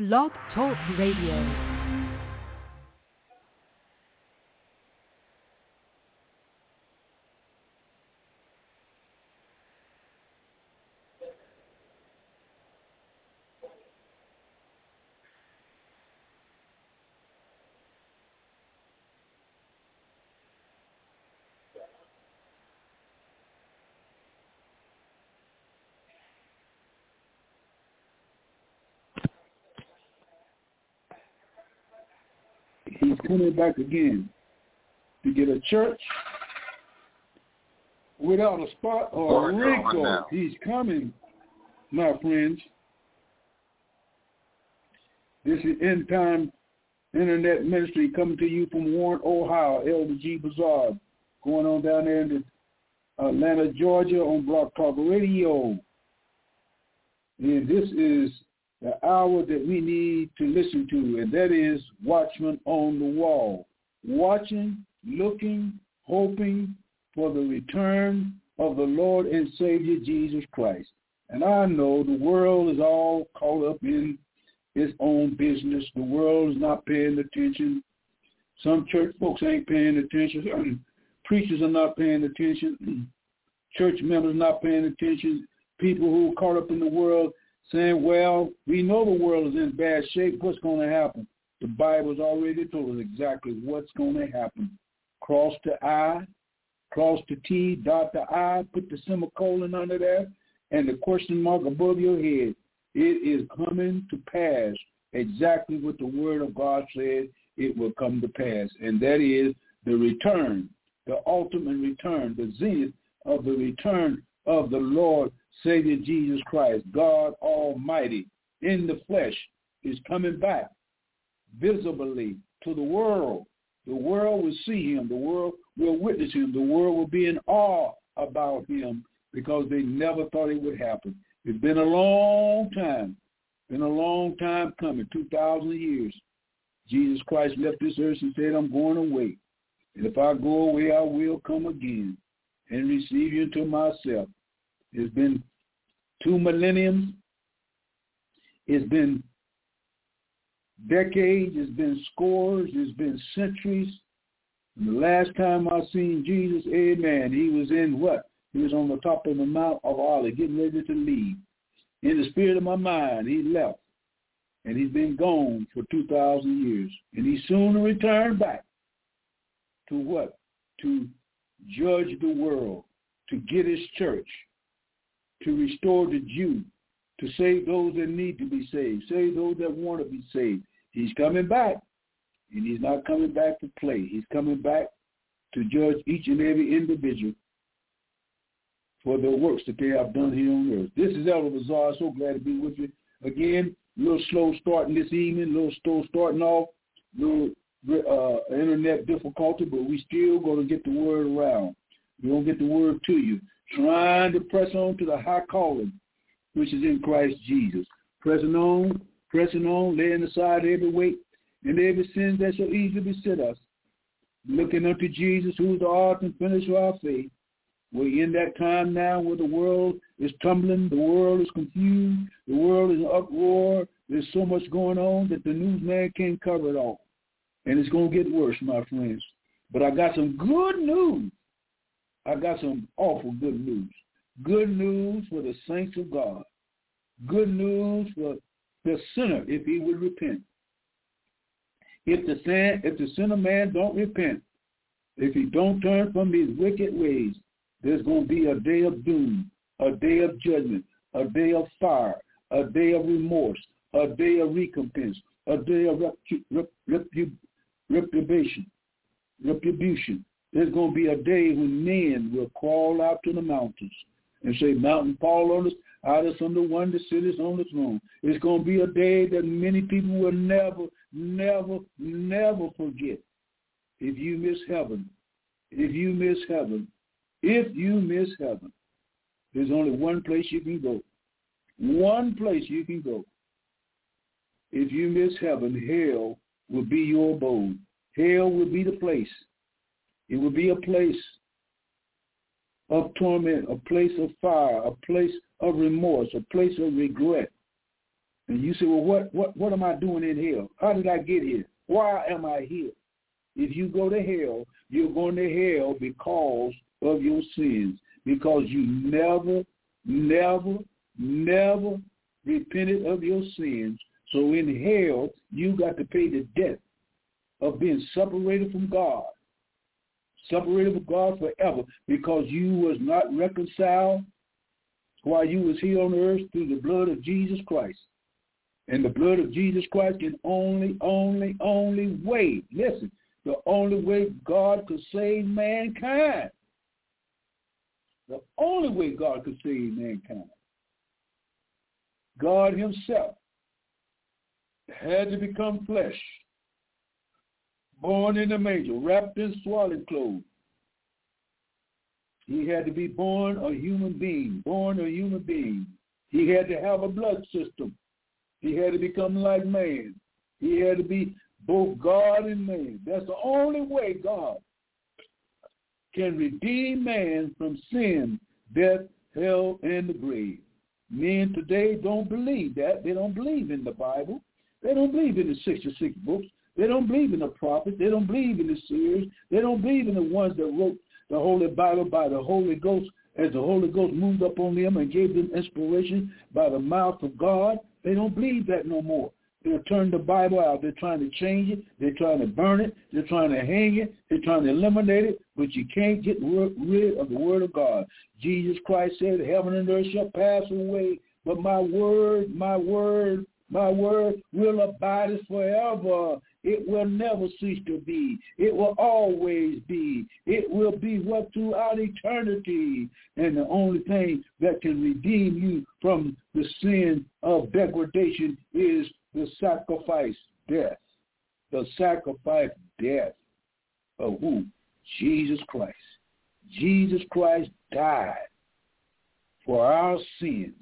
Blog Talk Radio. He's coming back again to get a church without a spot or a wrinkle. He's coming, my friends. This is end time internet ministry coming to you from Warren, Ohio, Elder G. Bazaar, going on down there in Atlanta, Georgia on Blog Talk Radio. And this is the hour that we need to listen to, and that is Watchman on the Wall. Watching, looking, hoping for the return of the Lord and Savior Jesus Christ. And I know the world is all caught up in its own business. The world is not paying attention. Some church folks ain't paying attention. Preachers are not paying attention. Church members not paying attention. People who are caught up in the world saying, well, we know the world is in bad shape. What's going to happen? The Bible's already told us exactly what's going to happen. Cross the I, cross the T, dot the I, put the semicolon under there, and the question mark above your head. It is coming to pass exactly what the Word of God said it will come to pass, and that is the return, the ultimate return, the zenith of the return of the Lord Savior Jesus Christ, God Almighty, in the flesh, is coming back visibly to the world. The world will see him. The world will witness him. The world will be in awe about him because they never thought it would happen. It's been a long time, been a long time coming, 2,000 years. Jesus Christ left this earth and said, I'm going away. And if I go away, I will come again and receive you to myself. It's been two millenniums. It's been decades. It's been scores. It's been centuries. And the last time I seen Jesus, amen, he was in what? He was on the top of the Mount of Olives, getting ready to leave. In the spirit of my mind, he left. And he's been gone for 2,000 years. And he's soon to return back to what? To judge the world, to get his church, to restore the Jew, to save those that need to be saved, save those that want to be saved. He's coming back, and he's not coming back to play. He's coming back to judge each and every individual for the works that they have done here on earth. This is Elder Bazaar. So glad to be with you again. A little slow starting this evening, a little slow starting off, a little uh, internet difficulty, but we still going to get the word around. We're going to get the word to you. Trying to press on to the high calling, which is in Christ Jesus. Pressing on, pressing on, laying aside every weight and every sin that shall easily beset us. Looking unto Jesus, who is the author and finisher of our faith. We're in that time now where the world is tumbling, the world is confused, the world is in uproar. There's so much going on that the newsman can't cover it all. And it's going to get worse, my friends. But I got some good news. I got some awful good news. Good news for the saints of God. Good news for the sinner if he would repent. If the sin, if the sinner man don't repent, if he don't turn from his wicked ways, there's going to be a day of doom, a day of judgment, a day of fire, a day of remorse, a day of recompense, a day of repu- reprobation, retribution. There's going to be a day when men will crawl out to the mountains and say, Mountain, fall on us, out us the one that sitteth on the throne. It's going to be a day that many people will never, never, never forget. If you miss heaven, if you miss heaven, if you miss heaven, there's only one place you can go. One place you can go. If you miss heaven, hell will be your abode. Hell will be the place. It will be a place of torment, a place of fire, a place of remorse, a place of regret. And you say, well, what, what, what am I doing in hell? How did I get here? Why am I here? If you go to hell, you're going to hell because of your sins, because you never, never, never repented of your sins. So in hell, you got to pay the debt of being separated from God, separated from God forever, because you was not reconciled while you was here on earth through the blood of Jesus Christ. And the blood of Jesus Christ can only, only, only way, listen, the only way God could save mankind. The only way God could save mankind. God himself had to become flesh, born in a manger, wrapped in swaddling clothes. He had to be born a human being, born a human being. He had to have a blood system. He had to become like man. He had to be both God and man. That's the only way God can redeem man from sin, death, hell, and the grave. Men today don't believe that. They don't believe in the Bible. They don't believe in the 66 books. They don't believe in the prophets. They don't believe in the seers. They don't believe in the ones that wrote the Holy Bible by the Holy Ghost as the Holy Ghost moved up on them and gave them inspiration by the mouth of God. They don't believe that no more. They'll turn the Bible out. They're trying to change it. They're trying to burn it. They're trying to hang it. They're trying to eliminate it. But you can't get rid of the Word of God. Jesus Christ said, heaven and earth shall pass away, but my word, my word, my word will abide forever. It will never cease to be. It will always be. It will be what throughout eternity. And the only thing that can redeem you from the sin of degradation is the sacrifice death. The sacrifice death of who? Jesus Christ. Jesus Christ died for our sins.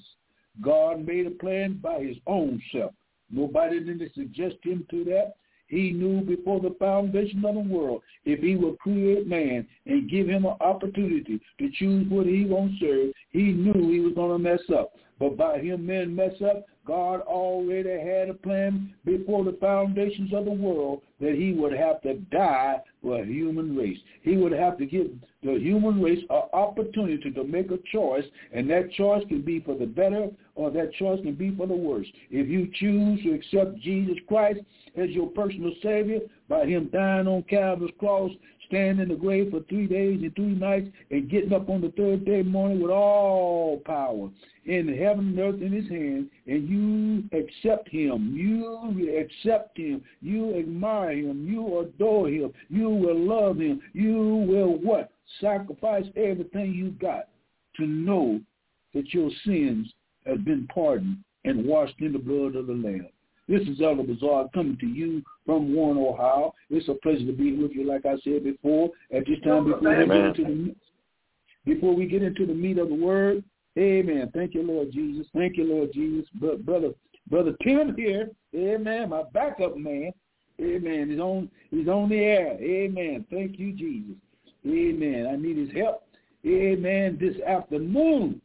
God made a plan by his own self. Nobody didn't suggest him to that. He knew before the foundation of the world if he would create man and give him an opportunity to choose what he wants to serve, he knew he was going to mess up. But by him men mess up, God already had a plan before the foundations of the world that he would have to die for a human race. He would have to give the human race an opportunity to make a choice, and that choice can be for the better or that choice can be for the worse. If you choose to accept Jesus Christ as your personal Savior by him dying on Calvary's cross, standing in the grave for three days and three nights, and getting up on the third day morning with all power in heaven and earth in his hand, and you accept him, you accept him, you admire him, you adore him, you will love him, you will what? Sacrifice everything you got to know that your sins have been pardoned and washed in the blood of the Lamb. This is Elder Bazaar coming to you from Warren, Ohio. It's a pleasure to be with you, like I said before. At this time, before we, get into the, before we get into the meat of the word, Amen. Thank you, Lord Jesus. Thank you, Lord Jesus. But brother, brother Tim here, Amen. My backup man, Amen. He's on, he's on the air. Amen. Thank you, Jesus. Amen. I need his help. Amen. This afternoon,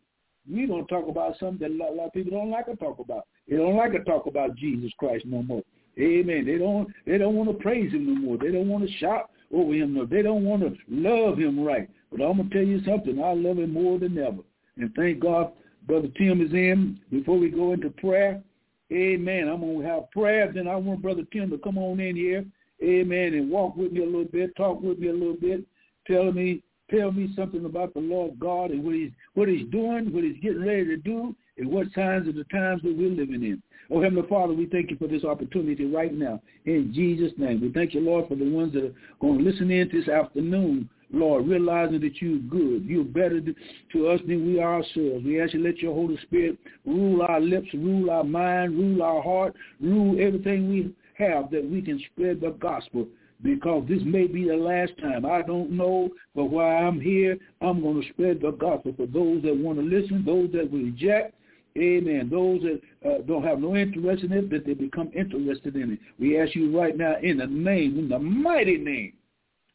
we're gonna talk about something that a lot of people don't like to talk about. They don't like to talk about Jesus Christ no more. Amen. They don't. They don't want to praise him no more. They don't want to shout over him no. They don't want to love him right. But I'm gonna tell you something. I love him more than ever. And thank God Brother Tim is in. Before we go into prayer, amen. I'm to have prayer. Then I want Brother Tim to come on in here, amen, and walk with me a little bit, talk with me a little bit, tell me tell me something about the Lord God and what he's what he's doing, what he's getting ready to do, and what signs of the times that we're living in. Oh, Heavenly Father, we thank you for this opportunity right now. In Jesus' name, we thank you, Lord, for the ones that are going to listen in this afternoon Lord, realizing that you're good. You're better to us than we are ourselves. We ask you let your Holy Spirit rule our lips, rule our mind, rule our heart, rule everything we have that we can spread the gospel because this may be the last time. I don't know, but while I'm here, I'm going to spread the gospel for those that want to listen, those that reject, Amen. Those that uh, don't have no interest in it, that they become interested in it. We ask you right now in the name, in the mighty name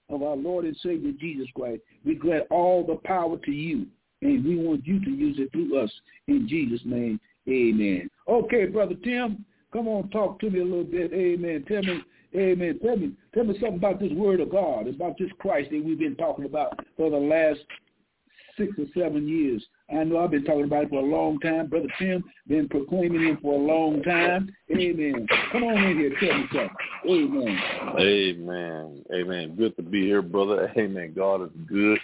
of our Lord and Savior Jesus Christ. We grant all the power to you, and we want you to use it through us. In Jesus' name, amen. Okay, Brother Tim, Come on, talk to me a little bit. Amen. Tell me, amen. Tell me, tell me something about this word of God, about this Christ that we've been talking about for the last six or seven years. I know I've been talking about it for a long time. Brother Tim been proclaiming it for a long time. Amen. Come on in here, tell me something. Amen. Amen. Amen. Good to be here, brother. Amen. God is good.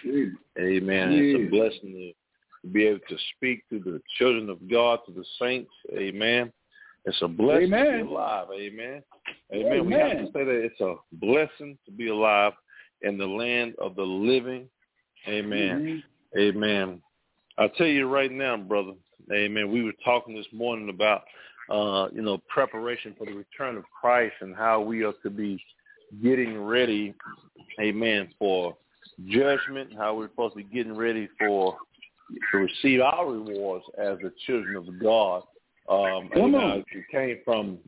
Amen. Yeah. It's a blessing to be able to speak to the children of God, to the saints. Amen. It's a blessing Amen. to be alive. Amen. Amen. Amen. We have to say that it's a blessing to be alive in the land of the living. Amen. Mm-hmm. Amen. I'll tell you right now, brother. Amen. We were talking this morning about, uh, you know, preparation for the return of Christ and how we are to be getting ready, amen, for judgment, how we're supposed to be getting ready for to receive our rewards as the children of God. Um, Come on. it came from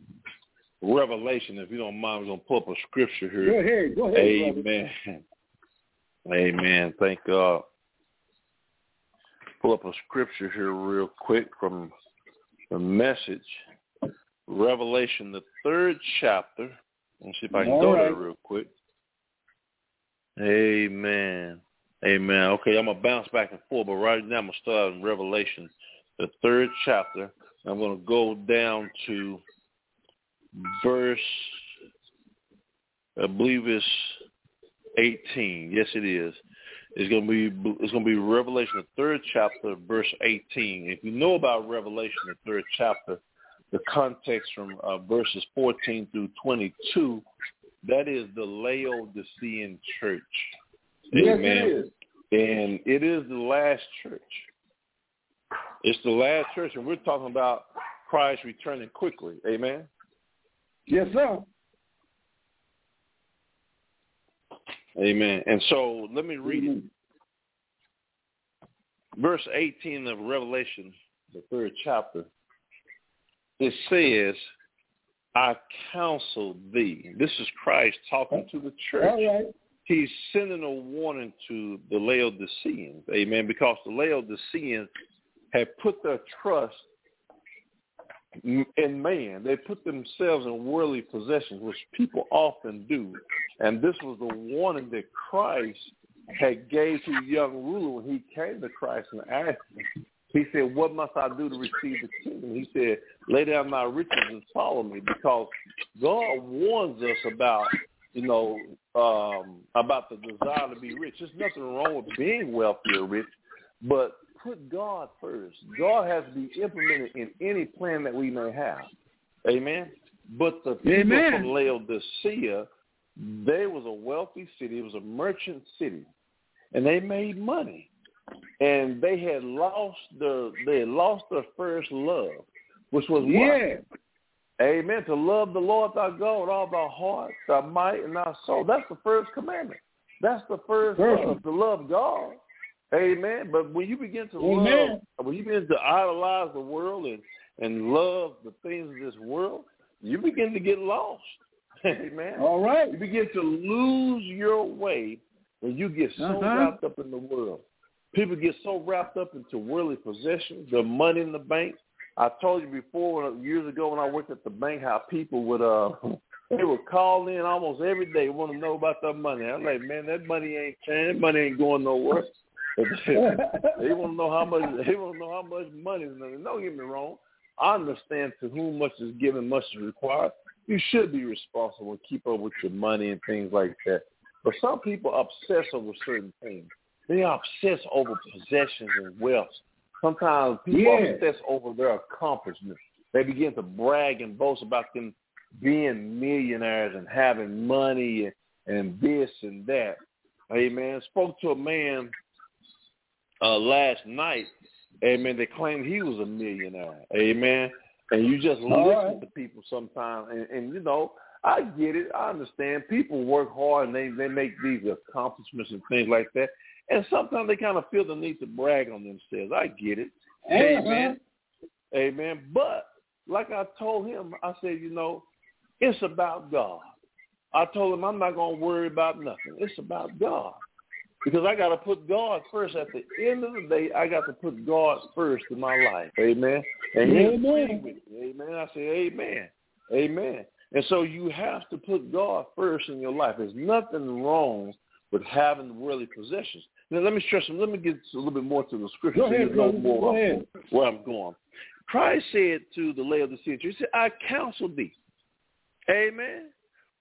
Revelation. If you don't mind, we're going to pull up a scripture here. Go ahead. Go ahead. Amen. Brother. Amen. Thank God. Pull up a scripture here real quick from the message. Revelation, the third chapter. Let's see if I can All go right. there real quick. Amen. Amen. Okay, I'm going to bounce back and forth, but right now I'm going to start in Revelation, the third chapter. I'm going to go down to verse, I believe it's 18. Yes, it is. It's going to be it's going to be Revelation, the third chapter, verse 18. If you know about Revelation, the third chapter, the context from uh, verses 14 through 22, that is the Laodicean church. Yes, Amen. It is. And it is the last church. It's the last church, and we're talking about Christ returning quickly. Amen. Yes, sir. Amen. And so let me read it. Verse 18 of Revelation, the third chapter, it says, I counsel thee. This is Christ talking to the church. He's sending a warning to the Laodiceans, amen, because the Laodiceans had put their trust in man. They put themselves in worldly possessions, which people often do. And this was the warning that Christ had gave to the young ruler when he came to Christ and asked him. He said, what must I do to receive the kingdom? He said, lay down my riches and follow me because God warns us about, you know, um, about the desire to be rich. There's nothing wrong with being wealthy or rich, but put God first. God has to be implemented in any plan that we may have. Amen. But the people Amen. from Laodicea, they was a wealthy city. It was a merchant city, and they made money. And they had lost the they had lost their first love, which was yeah. what? Amen. To love the Lord thy God with all thy heart, thy might, and thy soul. That's the first commandment. That's the first love, to love God Amen. But when you begin to Amen. love, when you begin to idolize the world and and love the things of this world, you begin to get lost. Amen. All right. You begin to lose your way when you get so uh-huh. wrapped up in the world. People get so wrapped up into worldly possessions, the money in the bank. I told you before years ago when I worked at the bank how people would uh they would call in almost every day want to know about their money. I'm like, man, that money ain't changing. Money ain't going nowhere. they want to know how much. They want to know how much money. Is Don't get me wrong. I understand to whom much is given, much is required. You should be responsible and keep up with your money and things like that. But some people obsess over certain things. They obsess over possessions and wealth. Sometimes people yeah. obsess over their accomplishments. They begin to brag and boast about them being millionaires and having money and, and this and that. Amen. Spoke to a man uh, last night, amen, they claimed he was a millionaire, amen. And you just All listen right. to people sometimes, and, and you know, I get it, I understand. People work hard and they they make these accomplishments and things like that, and sometimes they kind of feel the need to brag on themselves. I get it, amen, amen. But like I told him, I said, you know, it's about God. I told him I'm not going to worry about nothing. It's about God because I got to put God first. At the end of the day, I got to put God first in my life. Amen. And Amen. Amen. I say Amen. Amen. And so you have to put God first in your life. There's nothing wrong with having worldly possessions. Now let me stress. Let me get a little bit more to the scripture. Go ahead, so you know more Go ahead. where I'm going. Christ said to the lay of the church, He said, "I counsel thee." Amen.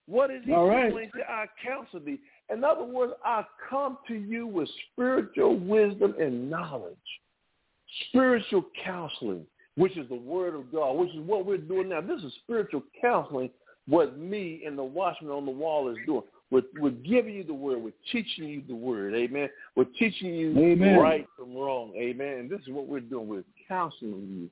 What is He All saying right. He said, "I counsel thee"? In other words, I come to you with spiritual wisdom and knowledge, spiritual counseling, which is the Word of God, which is what we're doing now. This is spiritual counseling. What me and the watchman on the wall is doing. We're, we're giving you the word. We're teaching you the word. Amen. We're teaching you Amen. right from wrong. Amen. And this is what we're doing. We're counseling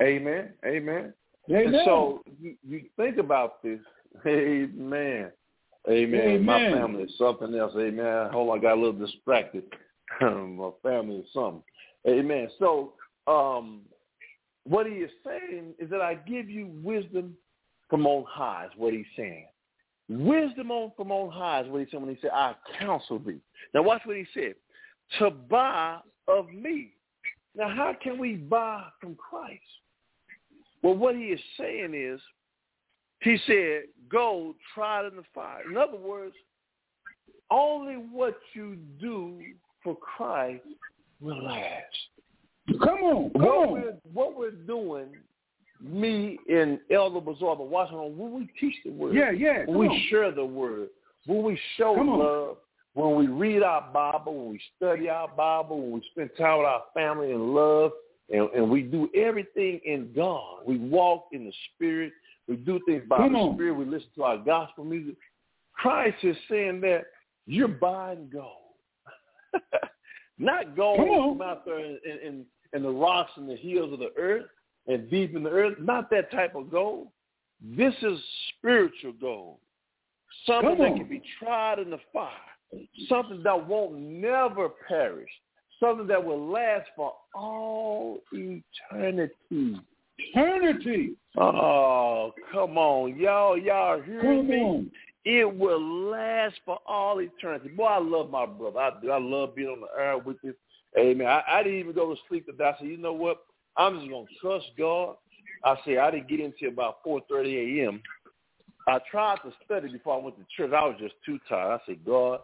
you. Amen. Amen. Amen. And so you, you think about this. Amen. Amen. My family is something else. Amen. Hold on, I got a little distracted. My family is something. Amen. So um, what he is saying is that I give you wisdom from on high is what he's saying. Wisdom on from on high is what he said when he said, I counsel thee. Now watch what he said. To buy of me. Now how can we buy from Christ? Well, what he is saying is, he said, gold tried in the fire. In other words, only what you do for Christ will last. Come on. Come What on. we're, what we're doing, me and Elder Bazaar, but Washington, when we teach the word, Yeah, yeah. when we on. share the word, when we show Come on. love, when we read our Bible, when we study our Bible, when we spend time with our family in love, and, and we do everything in God. We walk in the Spirit. We do things by Come the on. Spirit. We listen to our gospel music. Christ is saying that you're buying gold. Not gold from out there in, in, in the rocks and the hills of the earth and deep in the earth. Not that type of gold. This is spiritual gold. Something that can be tried in the fire. Something that won't never perish. Something that will last for all eternity. Eternity. Oh, come on. Y'all, y'all hear Come me? on. It will last for all eternity. Boy, I love my brother. I do. I love being on the air with him. Amen. I, I didn't even go to sleep today. I said, you know what? I'm just gonna trust God. I said I didn't get into about four thirty a.m. I tried to study before I went to church. I was just too tired. I said, God,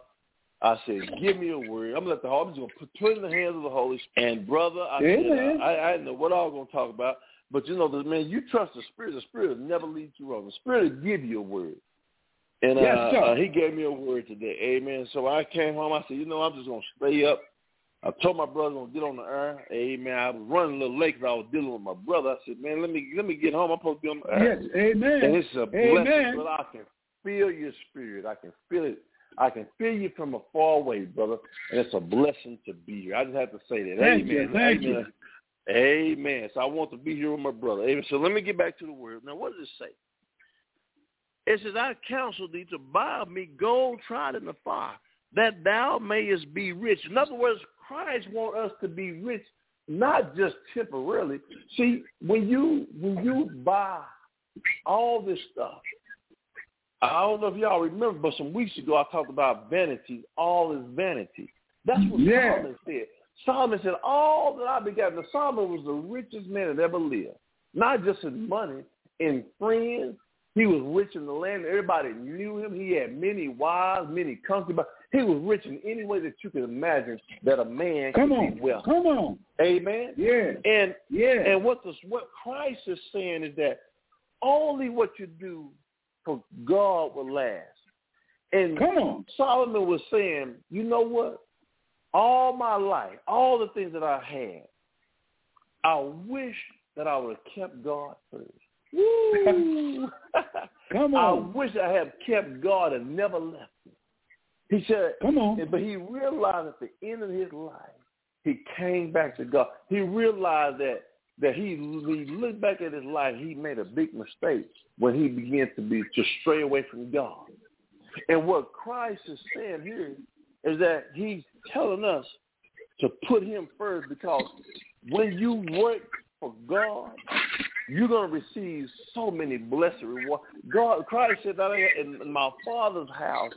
I said, give me a word. I'm gonna let the Holy. I'm just gonna put, put it in the hands of the Holy Spirit. And brother, I Amen. said, I, I didn't know what I was gonna talk about, but you know, the man, you trust the Spirit. The Spirit will never lead you wrong. The Spirit will give you a word. And uh, Yes, sir. uh, he gave me a word today. Amen. So I came home. I said, you know, I'm just gonna stay up. I told my brother I'm gonna get on the air. Amen. I was running a little late because I was dealing with my brother. I said, man, let me let me get home. I'm supposed to be on the air. Yes. Amen. And it's a Amen. blessing, brother. I can feel your spirit. I can feel it. I can feel you from afar away, brother. And it's a blessing to be here. I just have to say that. Thank Amen. you, thank Amen. Amen. So I want to be here with my brother. Amen. So let me get back to the word. Now, what does it say? It says, I counsel thee to buy me gold tried in the fire, that thou mayest be rich. In other words, Christ wants us to be rich, not just temporarily. See, when you when you buy all this stuff, I don't know if y'all remember, but some weeks ago I talked about vanity. All is vanity. That's what Yeah. Solomon said. Solomon said, all that I begat. Now, Solomon was the richest man that ever lived. Not just in money, in friends. He was rich in the land. Everybody knew him. He had many wives, many concubines. He was rich in any way that you can imagine that a man Come could on. be wealthy. Come on. Amen. Yeah. And Yeah. and what this what Christ is saying is that only what you do for God will last. And Come on. Solomon was saying, you know what? All my life, all the things that I had, I wish that I would have kept God first. Woo! Come I wish I had kept God and never left him. He said, Come on. but he realized at the end of his life, he came back to God. He realized that that he, he looked back at his life, he made a big mistake when he began to be to stray away from God. And what Christ is saying here is that he's telling us to put him first because when you work for God, you're going to receive so many blessed rewards. God, Christ said that in my Father's house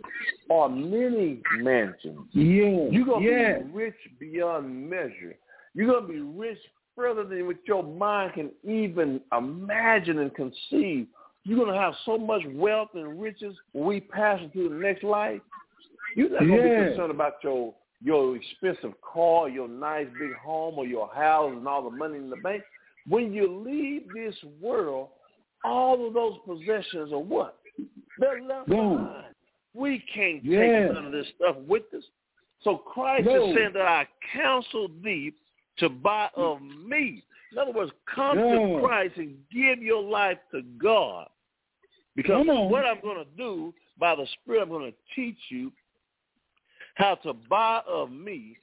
are many mansions. Yeah. You're going to yeah. be rich beyond measure. You're going to be rich further than what your mind can even imagine and conceive You're going to have so much wealth and riches when we pass into the next life. You're not to Yeah. be concerned about your your expensive car, your nice big home, or your house and all the money in the bank. When you leave this world, all of those possessions are what? They're left behind. We can't Yeah. take none of this stuff with us. So Christ No. is saying that I counsel thee to buy of me. In other words, come Yeah. to Christ and give your life to God. Because what I'm going to do by the Spirit, I'm going to teach you how to buy of me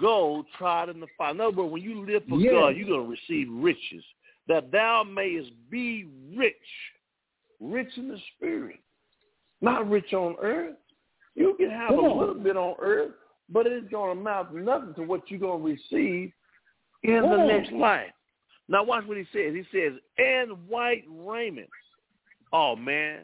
gold tried in the fire. In other words, when you live for Yes. God, you're going to receive riches, that thou mayest be rich, rich in the Spirit, not rich on earth. You can have Come a on. little bit on earth, but it's going to amount to nothing to what you're going to receive in Come the on. next life. Now watch what he says. He says, and white raiment. Oh, man.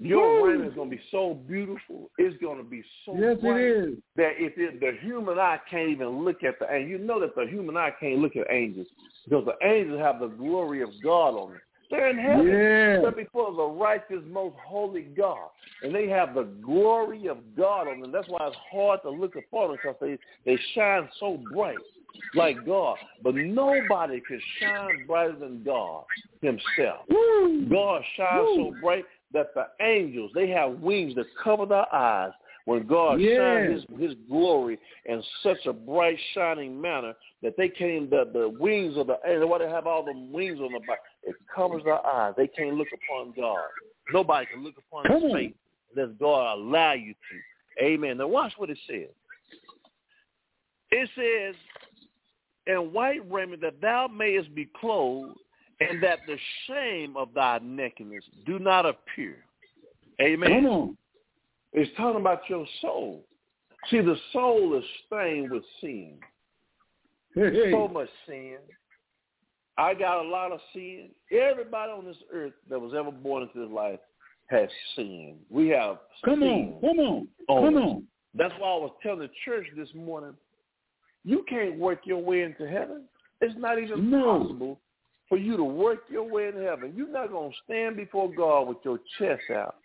Your raiment is going to be so beautiful. It's going to be so Yes, bright it is. that if it, the human eye can't even look at the and you know that the human eye can't look at angels because the angels have the glory of God on them. They're in heaven. Yeah. They're before the righteous, most holy God, and they have the glory of God on them. That's why it's hard to look upon them because they they shine so bright, like God. But nobody can shine brighter than God Himself. Woo. God shines Woo. so bright that the angels they have wings that cover their eyes when God Yeah. shines His His glory in such a bright shining manner that they can't the, the wings of the angels. Why they have all the wings on the back? It covers their eyes. They can't look upon God. Nobody can look upon Come His face unless God allow you to. Amen. Now watch what it says. It says, "In white raiment that thou mayest be clothed, and that the shame of thy nakedness do not appear." Amen. Come on. It's talking about your soul. See, the soul is stained with sin. Hey, hey. So much sin. I got a lot of sin. Everybody on this earth that was ever born into this life has sin. We have Come sin. on. Come on. Oh. Come on. That's why I was telling the church this morning, you can't work your way into heaven. It's not even No. possible for you to work your way into heaven. You're not going to stand before God with your chest out,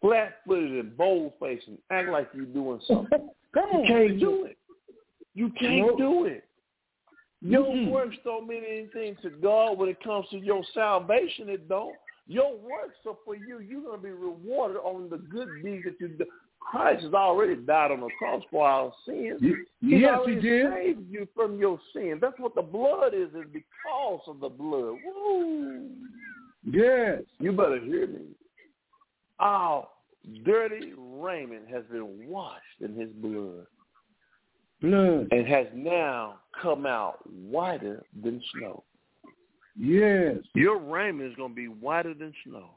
flat-footed and bold-faced and act like you're doing something. Come on. You can't do it. You can't Nope. do it. Your Mm-mm. works don't mean anything to God when it comes to your salvation. It don't. Your works are for you. You're going to be rewarded on the good deeds that you do. Christ has already died on the cross for our sins. He's yes, he did. saved you from your sin. That's what the blood is. Is because of the blood. Woo! Yes. You better hear me. Our dirty raiment has been washed in His blood Blood. and has now come out whiter than snow. Yes. Your raiment is going to be whiter than snow.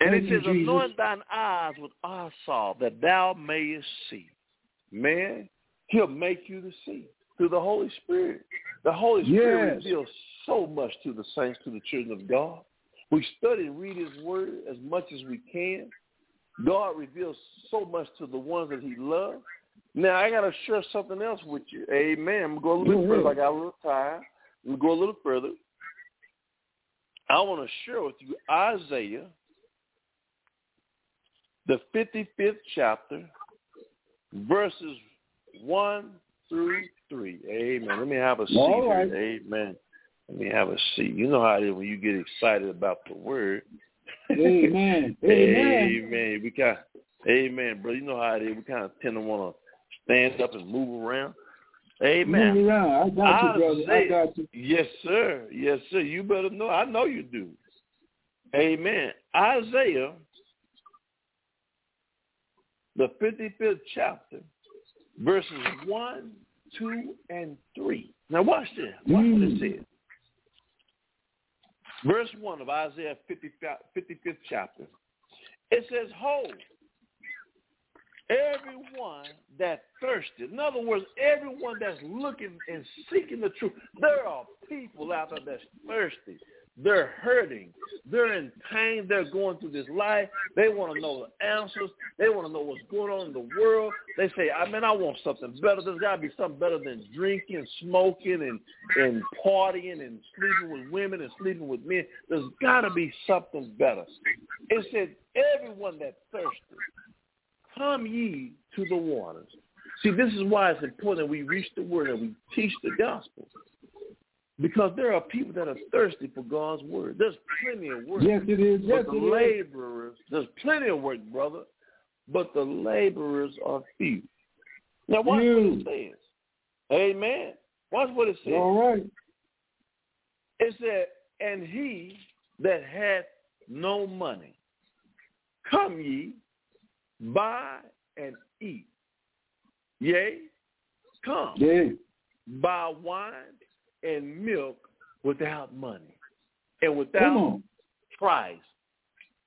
And Thank it says, Jesus. anoint thine eyes with eye salve that thou mayest see. Man, he'll make you to see through the Holy Spirit. The Holy Spirit Yes. reveals so much to the saints, to the children of God. We study and read his word as much as we can. God reveals so much to the ones that he loves. Now, I got to share something else with you. Amen. I'm going to go a little Go further. I got a little time. I'm going to go a little further. I want to share with you Isaiah, the 55th chapter, verses 1 through 3. Amen. Let me have a seat All here. Amen. Let me have a seat. You know how it is when you get excited about the word. Amen. Amen. Amen. We kind Amen, bro. You know how it is. We kind of tend to want to stand up and move around. Amen. Move around. I got you, brother. I got you. Yes, sir. Yes, sir. You better know. I know you do. Amen. Isaiah, the 55th chapter, verses 1, 2, and 3. Now watch this. Watch what it Mm. says. Verse 1 of Isaiah 55, 55th chapter. It says, Hold, everyone that thirsted. In other words, everyone that's looking and seeking the truth. There are people out there that's thirsty. They're hurting. They're in pain. They're going through this life. They want to know the answers. They want to know what's going on in the world. They say, ah, I mean, I want something better. There's got to be something better than drinking, smoking, and, and partying and sleeping with women and sleeping with men. There's got to be something better. It said, everyone that thirsty, come ye to the waters. See, this is why it's important that we reach the word and we teach the gospel. Because there are people that are thirsty for God's word. There's plenty of work. Yes, it is. Yes, but the laborers, is. there's plenty of work, brother, but the laborers are few. Now watch few. what it says. Amen. Watch what it says. All right. It said, and he that hath no money, come ye, buy and eat. Yea, come, yeah. buy wine and milk without money and without price.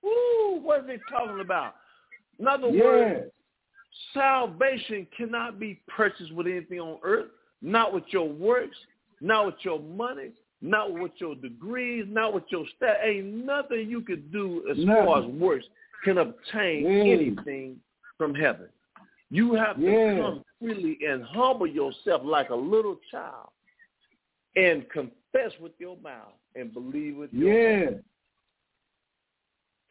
Woo, are they talking about? In other yeah. words, salvation cannot be purchased with anything on earth, not with your works, not with your money, not with your degrees, not with your stat. Ain't nothing you could do as nothing. far as works can obtain yeah. anything from heaven. You have to come freely and humble yourself like a little child and confess with your mouth and believe with your yeah. heart.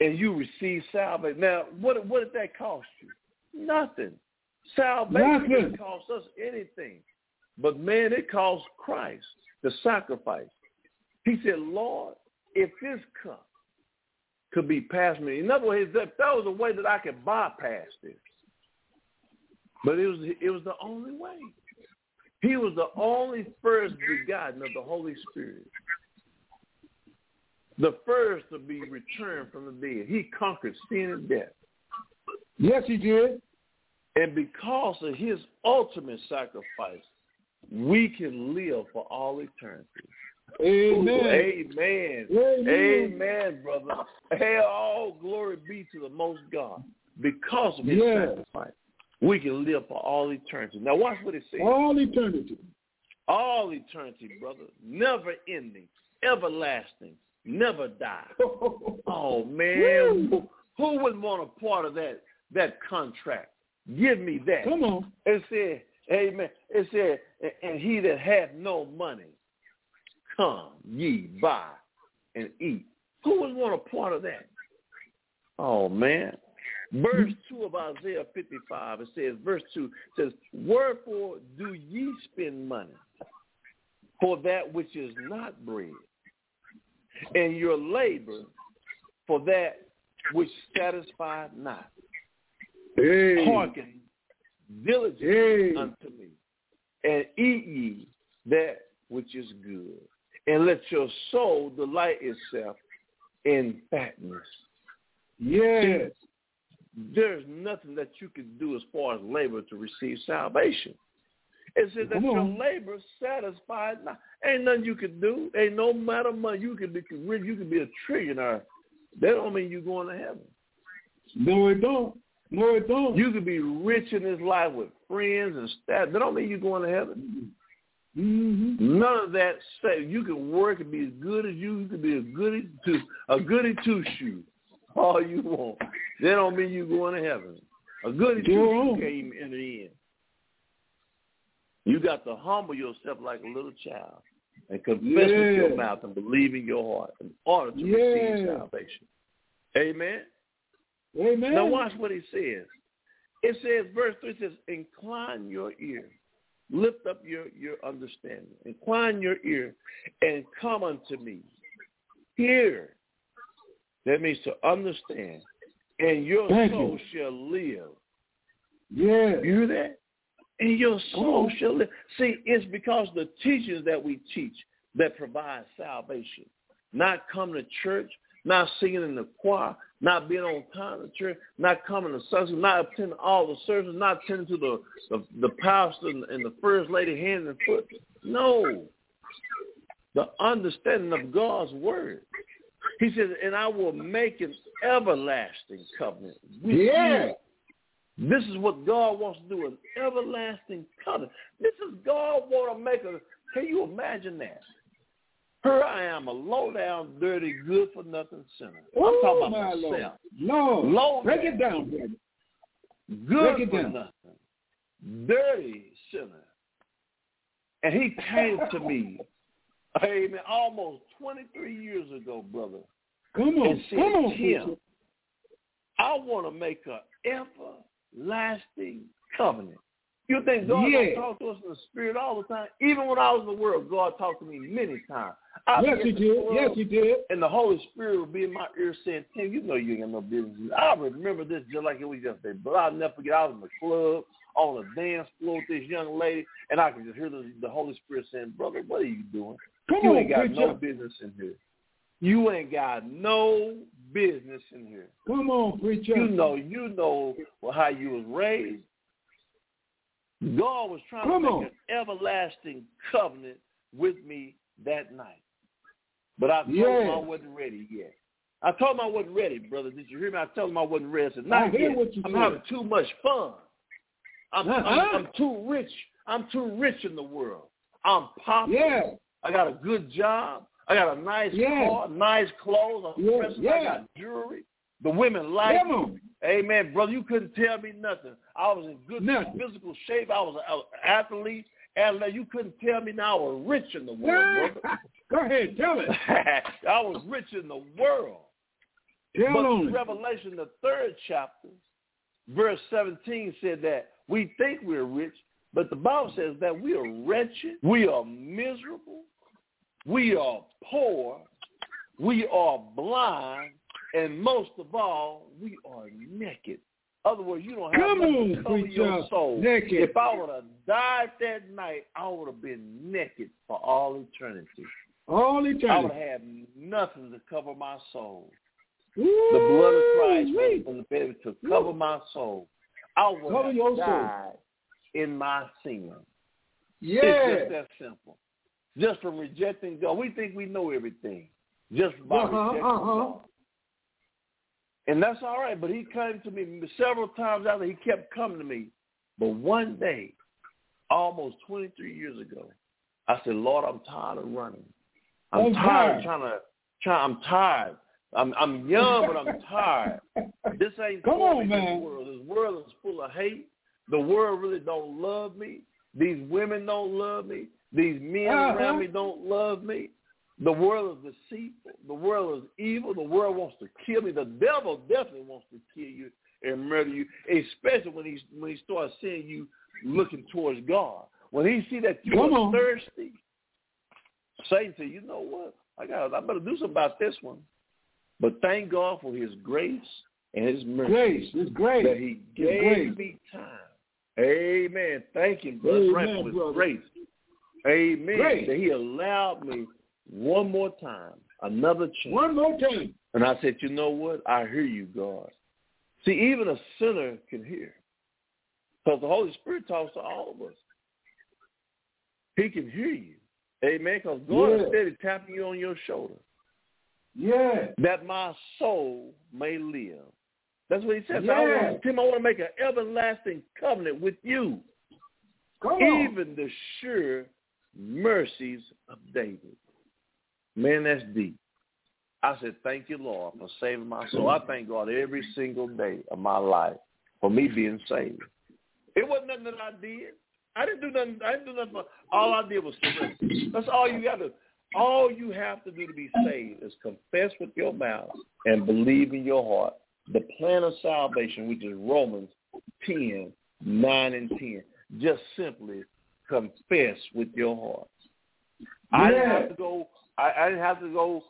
And you receive salvation. Now, what what did that cost you? Nothing. Salvation Nothing. didn't cost us anything. But man, it cost Christ the sacrifice. He said, Lord, if this cup could be passed me. In other words, that, that was a way that I could bypass this. But it was it was the only way. He was the only first begotten of the Holy Spirit. The first to be returned from the dead. He conquered sin and death. Yes, he did. And because of his ultimate sacrifice, we can live for all eternity. Amen. Ooh, amen. Amen. Amen, brother. Hey, all glory be to the most God. Because of his Yes. sacrifice, we can live for all eternity. Now watch what it says. All eternity. All eternity, brother. Never ending. Everlasting. Never die. Oh man. Who, wouldn't want a part of that that contract? Give me that. Come on. It said, Amen. It said, and he that hath no money, come ye buy and eat. Who wouldn't want a part of that? Oh man. Verse 2 of Isaiah 55, it says, verse 2 says, Wherefore do ye spend money for that which is not bread, and your labor for that which satisfied not? Hey. Hearken diligently Hey. unto me, and eat ye that which is good, and let your soul delight itself in fatness. Yes. There's nothing that you can do as far as labor to receive salvation. It says that your labor satisfied not. Ain't nothing you can do. Ain't no matter money you can be rich. You can be a trillionaire. That don't mean you're going to heaven. No, it don't. No, it don't. You can be rich in this life with friends and staff. That don't mean you're going to heaven. mm-hmm. None of that say you can work and be as good as you. You can be a goody two a goody two shoe. All you want. That don't mean you're going to heaven. A good two Go shoe on. can't even enter in. You got to humble yourself like a little child and confess with your mouth and believe in your heart in order to Yeah. receive salvation. Amen. Amen. Now watch what he says. It says, verse 3 says, incline your ear. Lift up your, your understanding. Incline your ear and come unto me. Hear. That means to understand. And your Thank soul you. shall live. Yeah. You hear that? And your soul on. shall live. See, it's because the teachings that we teach that provide salvation. Not coming to church, not singing in the choir, not being on time to church, not coming to service, not attending all the services, not attending to the, the, the pastor and, and the first lady hand and foot. No. The understanding of God's word. He says, and I will make an everlasting covenant with Yeah. you. This is what God wants to do, an everlasting covenant. This is God want to make a, can you imagine that? Here I am, a low down, dirty, good for nothing sinner. I'm talking about my myself. Lord. Lord. Low Break down. it down, brother. Good-for-nothing, Dirty sinner. And he came to me, amen, almost 23 years ago, brother. Come on. And said, Come on, Tim. I want to make an everlasting covenant. You think God Yeah. talk to us in the spirit all the time? Even when I was in the world, God talked to me many times. I Yes, he did. Yes, he did. And the Holy Spirit would be in my ear saying, Tim, you know you ain't got no business. I remember this just like it was yesterday. But I'll never forget, I was in the club on the dance floor with this young lady, and I could just hear the, the Holy Spirit saying, brother, what are you doing? Come you on, ain't got no business in here. You ain't got no business in here. Come on, preacher. You know, you know how you was raised. God was trying Come to on. make an everlasting covenant with me that night. But I told Yeah. him I wasn't ready yet. I told him I wasn't ready, brother. Did you hear me? I told him I wasn't ready. I said, I not hear yet. what you I'm said. having too much fun. I'm, Uh-uh. I'm, uh-huh. I'm too rich. I'm too rich in the world. I'm popular. Yeah. I got a good job. I got a nice Yeah. car, nice clothes. I'm Yeah, dressed. I got jewelry. The women like Come me. Amen, brother. You couldn't tell me nothing. I was in good Nothing. physical shape. I was an athlete. And you couldn't tell me now I was rich in the world, brother. Go ahead. Tell it. I was rich in the world. Tell but on. Revelation, the third chapter, verse 17 said that we think we're rich, but the Bible says that we are wretched, we are miserable, we are poor, we are blind, and most of all, we are naked. Other words, you don't have Come nothing to cover your soul. Naked. If I would have died that night, I would have been naked for all eternity. All eternity. I would have nothing to cover my soul. Ooh, The blood of Christ was to cover my soul. I would Cover have your soul. In my sin. Yeah. It's just that simple. Just from rejecting God. We think we know everything. Just by Uh-huh, rejecting uh-huh. God. And that's all right. But he came to me several times after he kept coming to me. But one day, almost 23 years ago, I said, Lord, I'm tired of running. I'm, tired tired. of trying to try I'm tired. I'm I'm young but I'm tired. This ain't Come on, man. This world. This world is full of hate. The world really don't love me. These women don't love me. These men Uh-huh. around me don't love me. The world is deceitful. The world is evil. The world wants to kill me. The devil definitely wants to kill you and murder you, especially when he when he starts seeing you looking towards God. When he see that you Come are on. thirsty, Satan said, "You know what? I got. I better do something about this one." But thank God for His grace and His mercy Grace. It's great. that He gave great. me time. Amen. Thank you, brother. Amen, brother. grace. Amen. Grace. That He allowed me one more time, another chance. One more time. And I said, you know what? I hear you, God. See, even a sinner can hear. Because the Holy Spirit talks to all of us. He can hear you. Amen. Because God Yeah. is steady tapping you on your shoulder. Yeah. That my soul may live. That's what he says. Yeah. I want, Tim, I want to make an everlasting covenant with you. Even the sure mercies of David. Man, that's deep. I said, thank you, Lord, for saving my soul. I thank God every single day of my life for me being saved. It wasn't nothing that I did. I didn't do nothing. I didn't do nothing. For, all I did was surrender. That's all you got to. All you have to do to be saved is confess with your mouth and believe in your heart the plan of salvation, which is Romans 10, 9 and 10. Just simply confess with your heart. I didn't have to go. I, I didn't have to go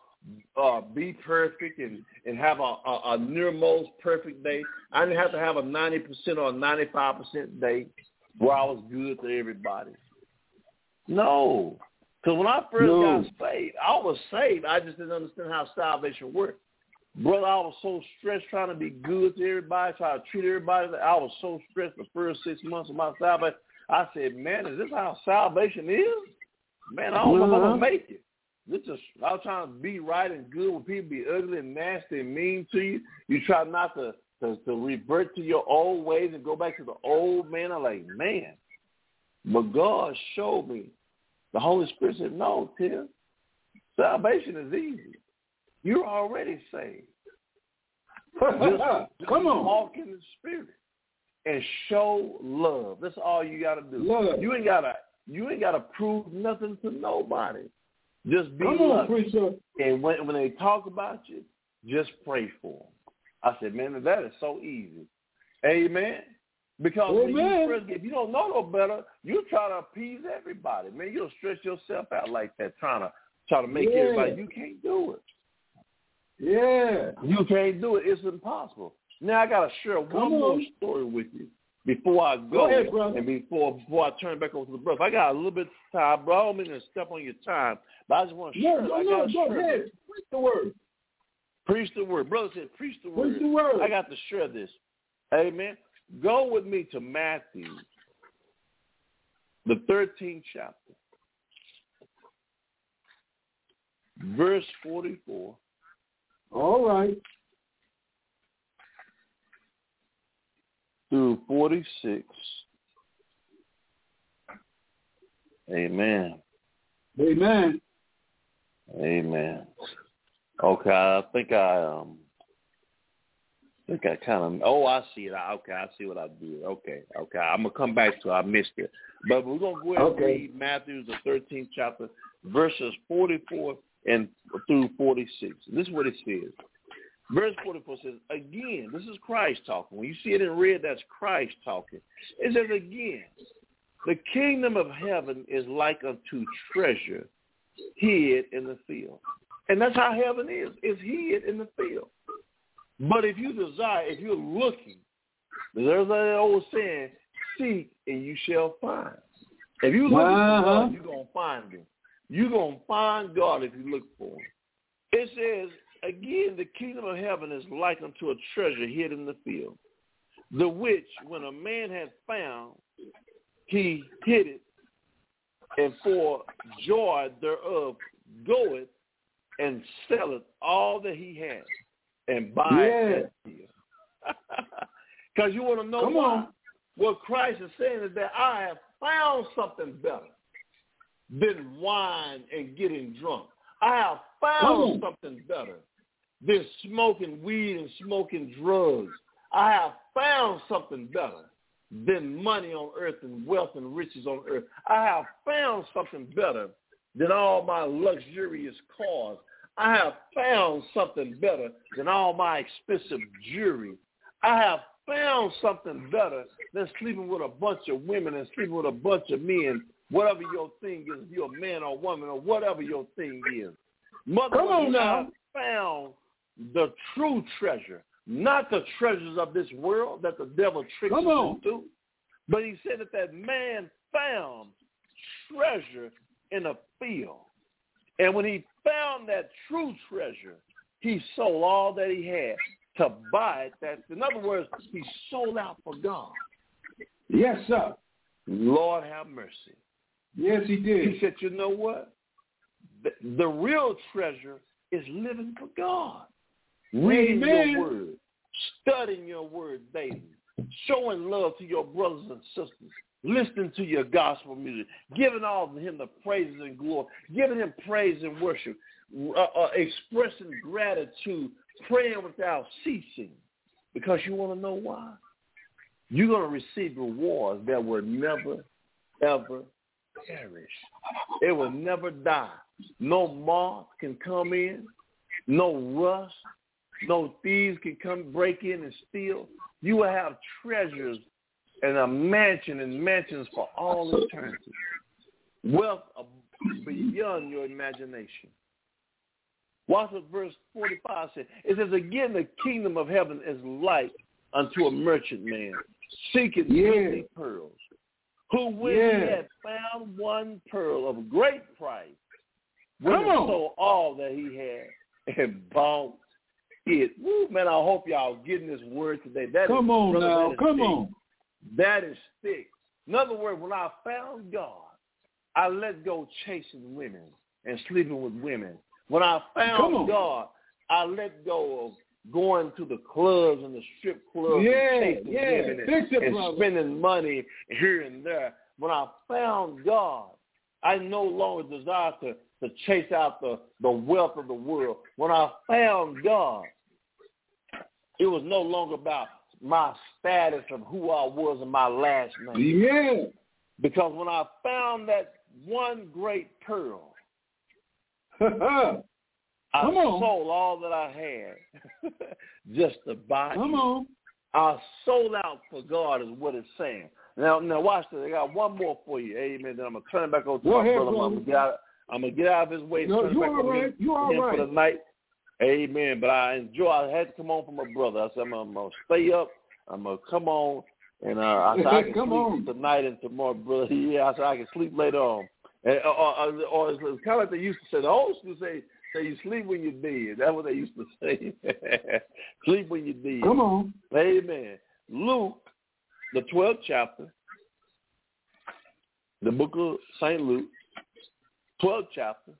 uh, be perfect and and have a, a, a near most perfect day. I didn't have to have a ninety percent or a ninety five percent day where I was good to everybody. No, because when I first No. got saved, I was saved. I just didn't understand how salvation worked. Brother, I was so stressed trying to be good to everybody, trying to treat everybody. I was so stressed the first six months of my salvation. I said, man, is this how salvation is? Man, I don't know going to make it. This is, I was trying to be right and good when people be ugly and nasty and mean to you. You try not to, to, to revert to your old ways and go back to the old man. I'm like, man. But God showed me. The Holy Spirit said, no, Tim. Salvation is easy. You're already saved. Just, Come on. Walk in the spirit and show love. That's all you gotta do. Love. You ain't gotta you ain't gotta prove nothing to nobody. Just be Come on, preacher. And when when they talk about you, just pray for them. I said, man, that is so easy. Amen. Because when you Amen. first if you don't know no better, you try to appease everybody. Man, you'll stress yourself out like that, trying to try to make Yeah. everybody. You can't do it. Yeah. You can't do it. It's impossible. Now I gotta share one Come more story with you before I go, Go ahead, brother. and before before I turn back over to the brother. I got a little bit of time, bro. I don't mean to step on your time, but I just want to No, share. no, I no, go share ahead. this. Preach the word. Preach the word. Brother said, preach the word. Preach the word. I got to share this. Amen. Go with me to Matthew, the 13th chapter, verse 44. All right. through 46. Amen. Amen. Amen. Okay, I think I um I think I kind of oh I see it. Okay, I see what I did. Okay, okay. I'm gonna come back to it. I missed it, but we're gonna go ahead and Okay. read Matthew's the 13th chapter, verses 44 and through 46. This is what it says. Verse 44 says, again, this is Christ talking. When you see it in red, that's Christ talking. It says again, the kingdom of heaven is like unto treasure hid in the field. And that's how heaven is. It's hid in the field. But if you desire, if you're looking, there's that old saying, seek and you shall find. If you look Uh-huh. for God, you're going to find him. You're going to find God if you look for him. It says, again, the kingdom of heaven is like unto a treasure hid in the field, the which when a man had found, he hid it, and for joy thereof goeth and selleth all that he has and buy Yeah. it. Because you want to know Come why? on. What Christ is saying is that I have found something better than wine and getting drunk. I have found something better than smoking weed and smoking drugs. I have found something better than money on earth and wealth and riches on earth. I have found something better than all my luxurious cars. I have found something better than all my expensive jewelry. I have found something better than sleeping with a bunch of women and sleeping with a bunch of men, whatever your thing is, if you're a man or woman or whatever your thing is. Mother, Come on you now. have found the true treasure, not the treasures of this world that the devil tricks Come us into. But he said that that man found treasure in a field. And when he found that true treasure, he sold all that he had to buy it. That, in other words, he sold out for God. Yes, sir. Lord have mercy. Yes, he did. He said, you know what? The, the real treasure is living for God. Reading Amen. your word, studying your word daily, showing love to your brothers and sisters, listening to your gospel music, giving all of him the praises and glory, giving him praise and worship, uh, uh, expressing gratitude, praying without ceasing. Because you want to know why? You're going to receive rewards that were never, ever perish. It will never die. No moth can come in. No rust. No thieves can come break in and steal. You will have treasures and a mansion and mansions for all eternity. Wealth beyond your imagination. Watch what verse 45 says. It says, again, the kingdom of heaven is like unto a merchant man seeking Yeah. many pearls, who when he Yeah. had found one pearl of great price, went sold all that he had and bought it. Woo, man, I hope y'all getting this word today. That is- Come on brother, now. is Come thick. on. That is thick. In other words, when I found God, I let go chasing women and sleeping with women. When I found. God, I let go of going to the clubs and the strip clubs Yeah, and chasing yeah. women and, and spending money here and there. When I found God, I no longer desire to to chase out the, the wealth of the world. When I found God, it was no longer about my status of who I was in my last name. Yeah. Because when I found that one great pearl, I Come on. sold all that I had just to buy Come you. on. I sold out for God is what it's saying. Now, now watch this. I got one more for you. Amen. Then I'm gonna turn it back over to Go my ahead, brother. I'm gonna get out. I'm gonna get out of his way. No, turn you back to right. You all right. for the night. Amen. But I enjoy. I had to come on from my brother. I said I'm, I'm gonna stay up. I'm gonna come on, and uh, I said I can Come sleep on. tonight and tomorrow, brother. Yeah, I said I can sleep later on. And, or, or, or it's kind of like they used to say. The old school say, "Say you sleep when you're dead." That's what they used to say. sleep when you're dead. Come on. Amen. Luke, the 12th chapter, the book of St. Luke, 12th chapter,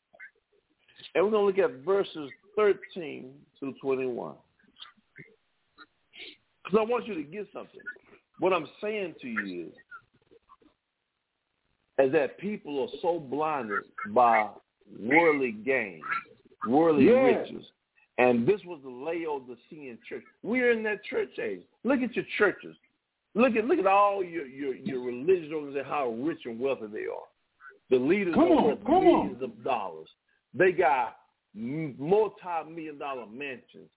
and we're going to look at verses 13 through 21. Because I want you to get something. What I'm saying to you is, is that people are so blinded by worldly gain, worldly Yeah. riches. And this was the Laodicean church. We're in that church age. Look at your churches. Look at look at all your your, your religious organizations, how rich and wealthy they are. The leaders Come are on, worth come on. millions of dollars. They got multi-million dollar mansions,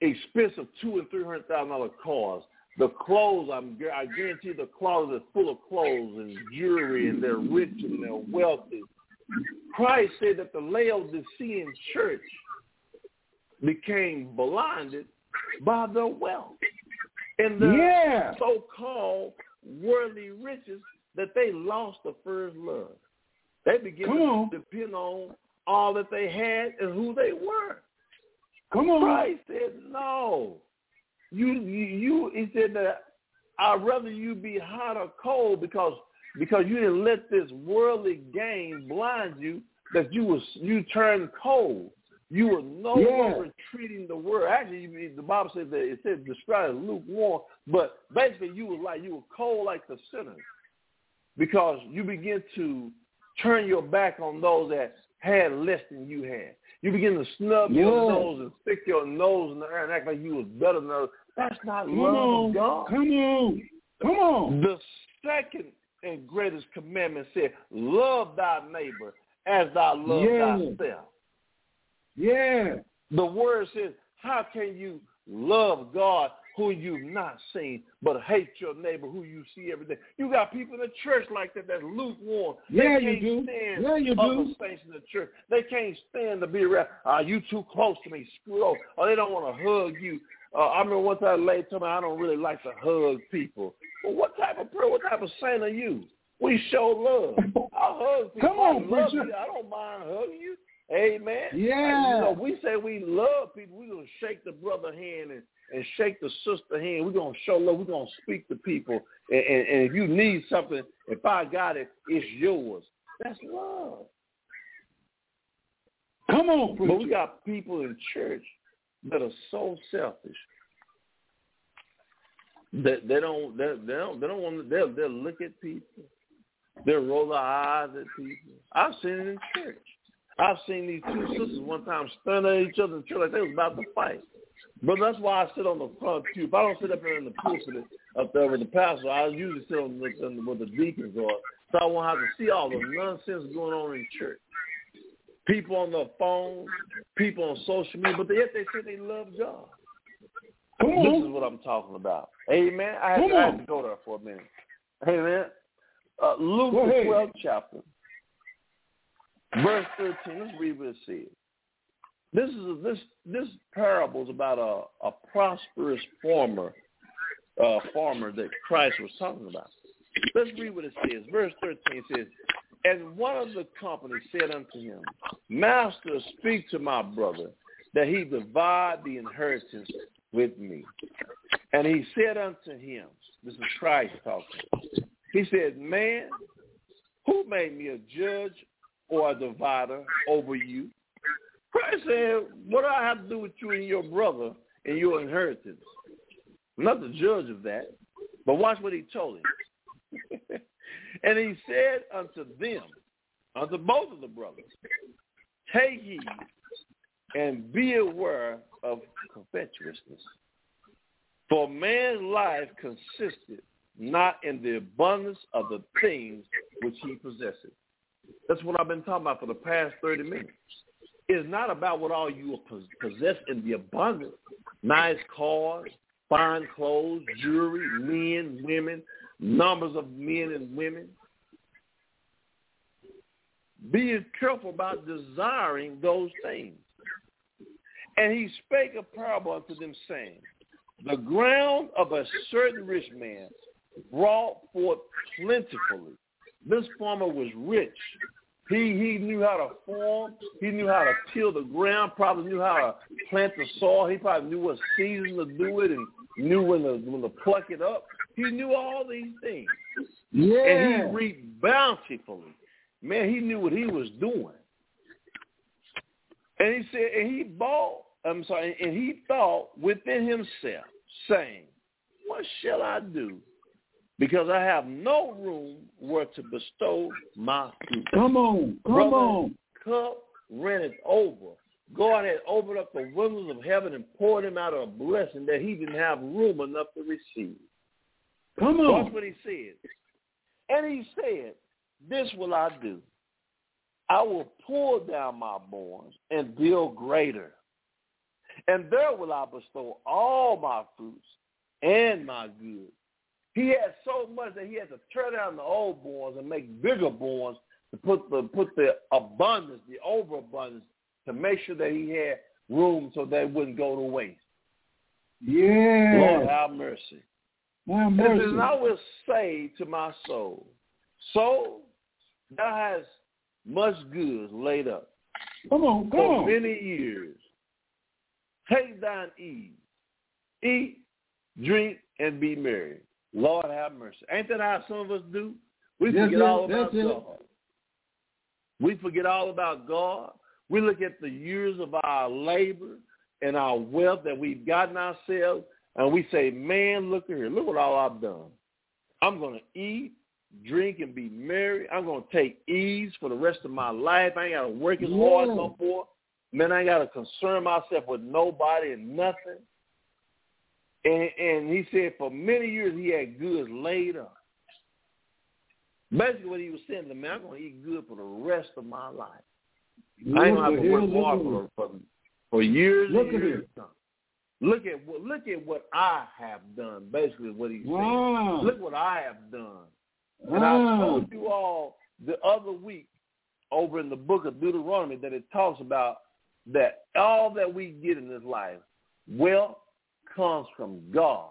expensive two and three hundred thousand dollar cars. The clothes, I'm, I guarantee the closet is full of clothes and jewelry, and they're rich and they're wealthy. Christ said that the Laodicean church became blinded by their wealth and the Yeah. so-called worldly riches that they lost the first love. They began to depend on all that they had and who they were. Come on. Christ said, "No, you, you, you." He said that I'd rather you be hot or cold because because you didn't let this worldly game blind you that you was you turned cold. You were no Yeah. longer treating the world. Actually, you- the Bible said that it said described as lukewarm, but basically you was like you were cold like the sinners because you begin to turn your back on those that had less than you had. You begin to snub your nose and stick your nose in the air and act like you was better than others. That's not Come love on. God. Come on. Come on. The second and greatest commandment said, love thy neighbor as thou love Yeah. thyself. Yeah. The word says, how can you love God who you've not seen, but hate your neighbor who you see every day? You got people in the church like that that's lukewarm. Yeah, they you can't do. stand Yeah, you other do. saints in the church. They can't stand to be around. Are you too close to me? Screw off. Or they don't want to hug you. Uh, I remember one time a lady told me I don't really like to hug people. Well, what type of prayer, what type of saint are you? We show love. I hug people. Come on, I love preacher. you. I don't mind hugging you. Amen. Yeah. You know, we say we love people. We're going to shake the brother hand and, and shake the sister hand. We're going to show love. We're going to speak to people. And, and, and if you need something, if I got it, it's yours. That's love. Come on, But we got people in church that are so selfish that they don't they, don't they don't want to they'll they'll look at people. They'll roll their eyes at people. I've seen it in church. I've seen these two sisters one time stand at each other in church like they was about to fight. But that's why I sit on the front pew. If I don't sit up there in the pulpit up there with the pastor, I usually sit on on, with the deacons or so I won't have to see all the nonsense going on in church. People on the phone, people on social media, but yet they say they love God. Come This is what I'm talking about. Amen. I had, Come I had to go there for a minute. Amen. Uh, Luke the 12th chapter, verse 13. Let's read what it says. This is a, this this parable is about a, a prosperous farmer, uh, farmer that Christ was talking about. Let's read what it says. Verse 13 says, And one of the company said unto him, Master, speak to my brother, that he divide the inheritance with me. And he said unto him, this is Christ talking. He said, Man, who made me a judge or a divider over you? Christ said, What do I have to do with you and your brother and your inheritance? I'm not the judge of that. But watch what he told him. and he said unto them, unto both of the brothers, take heed and be aware of covetousness. For man's life consisted not in the abundance of the things which he possesses. That's what I've been talking about for the past 30 minutes. It's not about what all you possess in the abundance. Nice cars, fine clothes, jewelry, men, women, numbers of men and women. Being careful about desiring those things. And he spake a parable unto them, saying, The ground of a certain rich man brought forth plentifully. This farmer was rich. He he knew how to farm. He knew how to till the ground. Probably knew how to plant the soil. He probably knew what season to do it and knew when to when to pluck it up. He knew all these things. Yeah. And he reaped bountifully. Man, he knew what he was doing. And he said, and he bought, I'm sorry, and he thought within himself, saying, What shall I do? Because I have no room where to bestow my fruit. Come on, come Brother, on. Cup ran over. God had opened up the windows of heaven and poured him out a blessing that he didn't have room enough to receive. Come on. That's what he said. And he said, this will I do. I will pull down my barns and build greater. And there will I bestow all my fruits and my goods. He had so much that he had to tear down the old barns and make bigger barns to put the put the abundance, the overabundance, to make sure that he had room so that it wouldn't go to waste. Yeah. Lord, have mercy. And it says, mercy. and I will say to my soul, soul, thou hast much goods laid up Come on, come for on. many years. Take thine ease, eat, drink, and be merry. Lord have mercy. Ain't that how some of us do? We forget all about it. God. We forget all about God. We look at the years of our labor and our wealth that we've gotten ourselves, and we say, man, look here. Look what all I've done. I'm going to eat, drink, and be merry. I'm going to take ease for the rest of my life. I ain't got to work as hard no more. Man, I ain't got to concern myself with nobody and nothing. And, and he said for many years he had goods laid up. Basically what he was saying to me, I'm going to eat good for the rest of my life. I ain't Look gonna have to work hard for, for, for years Look and at years to. Look at what look at what I have done. Basically, what he's saying. Wow. Mm. Look what I have done. And I mm. told you all the other week over in the book of Deuteronomy that it talks about that all that we get in this life, wealth comes from God,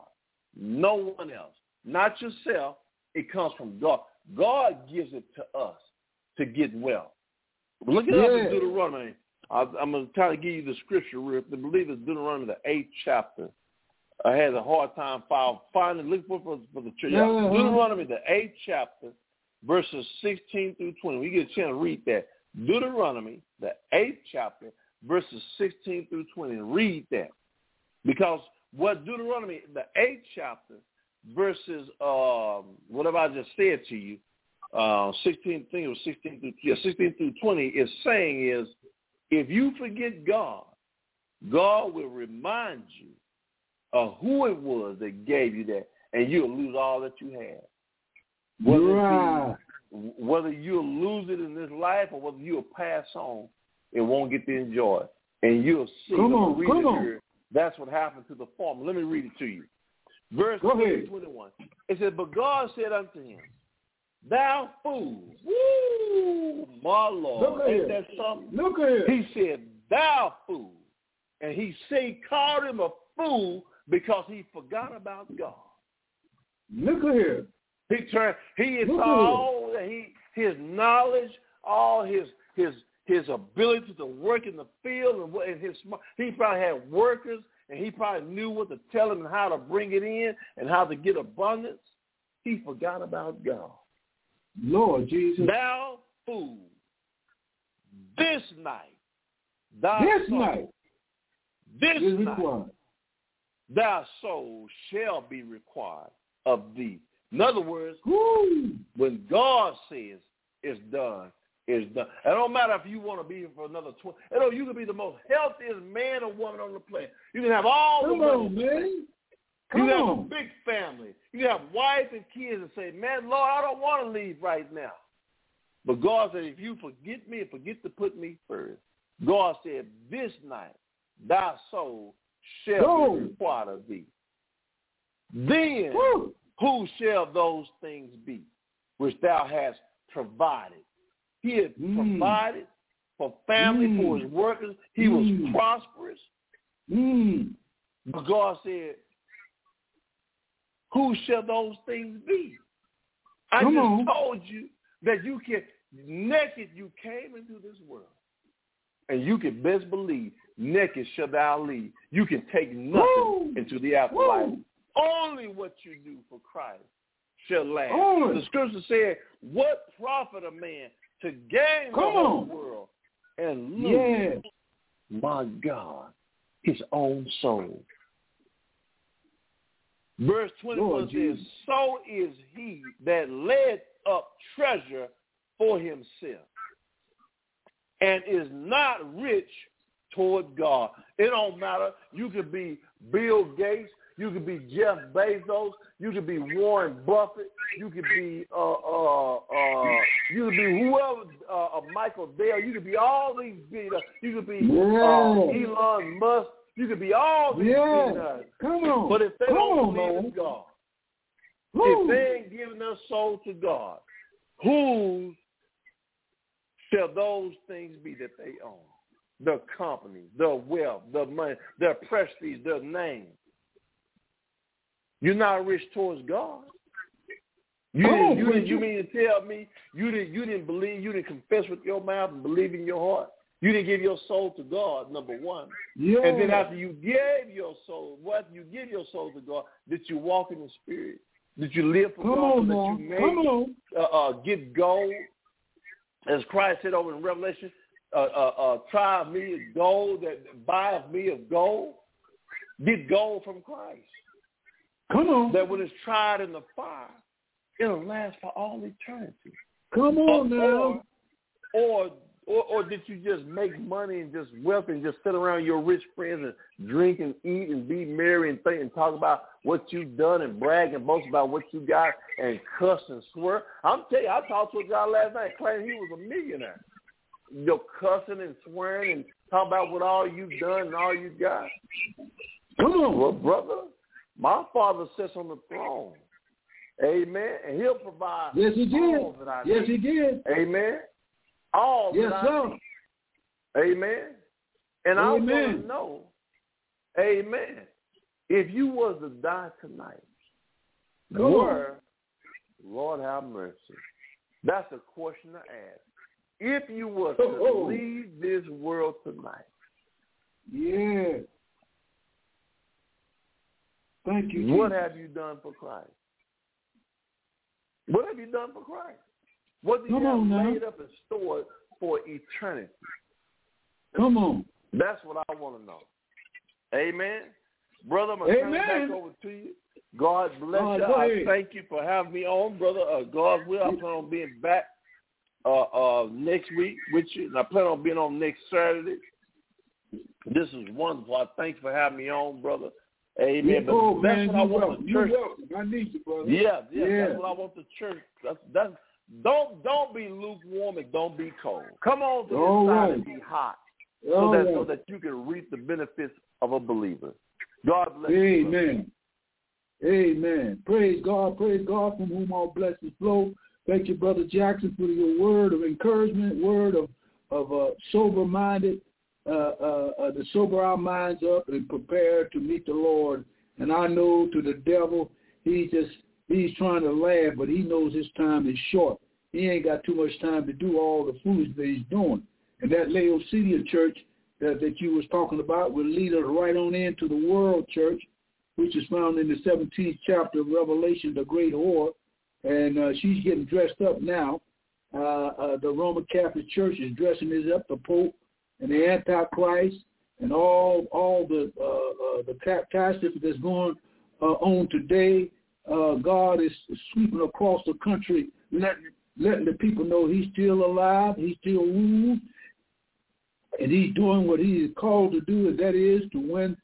no one else, not yourself. It comes from God. God gives it to us to get wealth. Look it up in Yeah. Deuteronomy. I, I'm going to try to give you the scripture. real- I believe it's Deuteronomy, the eighth chapter. I had a hard time finding, look for, for, for the church. Uh-huh. Deuteronomy, the eighth chapter, verses 16 through 20. We get a chance to read that. Deuteronomy, the eighth chapter, verses 16 through 20. Read that. Because what Deuteronomy, the eighth chapter, verses, um, whatever I just said to you, uh, 16, I think it was 16 through, yeah, 16 through 20, is saying is, if you forget God, God will remind you of who it was that gave you that, and you'll lose all that you had. Whether, Right. be, whether you'll lose it in this life or whether you'll pass on it won't get to enjoy it. And you'll see. Come on, come it on. here. That's what happened to the farmer. Let me read it to you. Verse 21. It says, But God said unto him, Thou fool, woo, my Lord, Look ain't that something? Look at. He said, thou fool. And he said, called him a fool because he forgot about God. Look at here. He turned, he Look saw all he, his knowledge, all his, his, his ability to work in the field and, what- and his, he probably had workers and he probably knew what to tell him and how to bring it in and how to get abundance. He forgot about God. Lord Jesus. Thou fool, this night, thy This soul, night this is night, required. thy soul shall be required of thee. In other words, Woo. when God says it's done, it's done. It don't matter if you want to be here for another 20. You know, you can be the most healthiest man or woman on the planet. You can have all Come the money. Come you on. have a big family. You have wife and kids and say, man, Lord, I don't want to leave right now. But God said, if you forget me and forget to put me first, God said, this night thy soul shall Go. be required of thee. Then Woo. who shall those things be which thou hast provided? He had Mm. provided for family, Mm. for his workers. He Mm. was prosperous. Mm. But God said, who shall those things be? I Come just on. told you that you can, naked you came into this world. And you can best believe, naked shall thou leave. You can take nothing Woo. into the afterlife. Woo. Only what you do for Christ shall last. Only. The scripture said, what profit a man to gain Come the whole on. world and lose, Yeah. my God, his own soul? Verse 21 Lord says, Jesus. so is he that laid up treasure for himself and is not rich toward God. It don't matter. You could be Bill Gates. You could be Jeff Bezos. You could be Warren Buffett. You could be uh uh uh you could be whoever uh, uh Michael Dell. You could be all these. You could be uh, Elon Musk. You could be all these Yeah. billionaires. Come on. But if they Come don't believe man. in God, Woo. if they ain't giving their soul to God, who shall those things be that they own? Their company, their wealth, their money, their prestige, their name. You're not rich towards God. You didn't, on, you, didn't, you mean to tell me you didn't you didn't believe you didn't confess with your mouth and believe in your heart? You didn't give your soul to God, number one. yeah. And then after you gave your soul, what you give your soul to God, did you walk in the spirit? Did you live for Come God? on, that you Come on. uh, uh, get gold, as Christ said over in Revelation, uh, uh, uh, try of me of gold, that buy of me of gold. Get gold from Christ. Come on. That when it's tried in the fire, it'll last for all eternity. Come on or, now. or or or did you just make money and just wealth and just sit around your rich friends and drink and eat and be merry and think and talk about what you've done and brag and boast about what you got and cuss and swear? I'm telling you, I talked to a guy last night claiming he was a millionaire. You know, cussing and swearing and talking about what all you've done and all you got. Come on. Well, brother, my father sits on the throne. Amen. And he'll provide Yes, he did. that I Yes, he did. Amen. All Yes, that I need. Amen. And I want Amen. to know, Amen. If you was to die tonight, Come on. Lord have mercy. That's a question to ask. If you was to oh, oh. leave this world tonight, Yeah. Thank you. what Jesus. have you done for Christ? What have you done for Christ? What do you Come have on now. laid up and stored for eternity? Come on. That's what I want to know. Amen. Brother, I'm going to turn it back over to you. God bless Uh, you. I thank you for having me on, brother. Uh, God will. I plan on being back uh, uh, next week with you, and I plan on being on next Saturday. This is wonderful. I thank you for having me on, brother. Amen. But that's man, what I want welcome. the You church. I need you, brother. Yeah, yeah, Yeah. that's what I want the church. That's that's. Don't don't be lukewarm and don't be cold. Come on to the All side right. and be hot, so All that right. so that you can reap the benefits of a believer. God bless you. Amen. Amen. Praise God. Praise God from whom all blessings flow. Thank you, Brother Jackson, for your word of encouragement, word of, of uh, sober-minded, uh, uh, uh, to sober our minds up and prepare to meet the Lord. And I know to the devil, he's just, he's trying to laugh, but he knows his time is short. He ain't got too much time to do all the foolishness that he's doing. And that Laodicea church that, that you was talking about will lead us right on into the world church, which is found in the 17th chapter of Revelation, the great whore. And uh, she's getting dressed up now. Uh, uh, the Roman Catholic Church is dressing this up, the Pope and the Antichrist and all all the uh, uh, the catastrophe that's going uh, on today. Uh, God is sweeping across the country, letting letting the people know he's still alive, he's still rules, and he's doing what he is called to do, and that is to win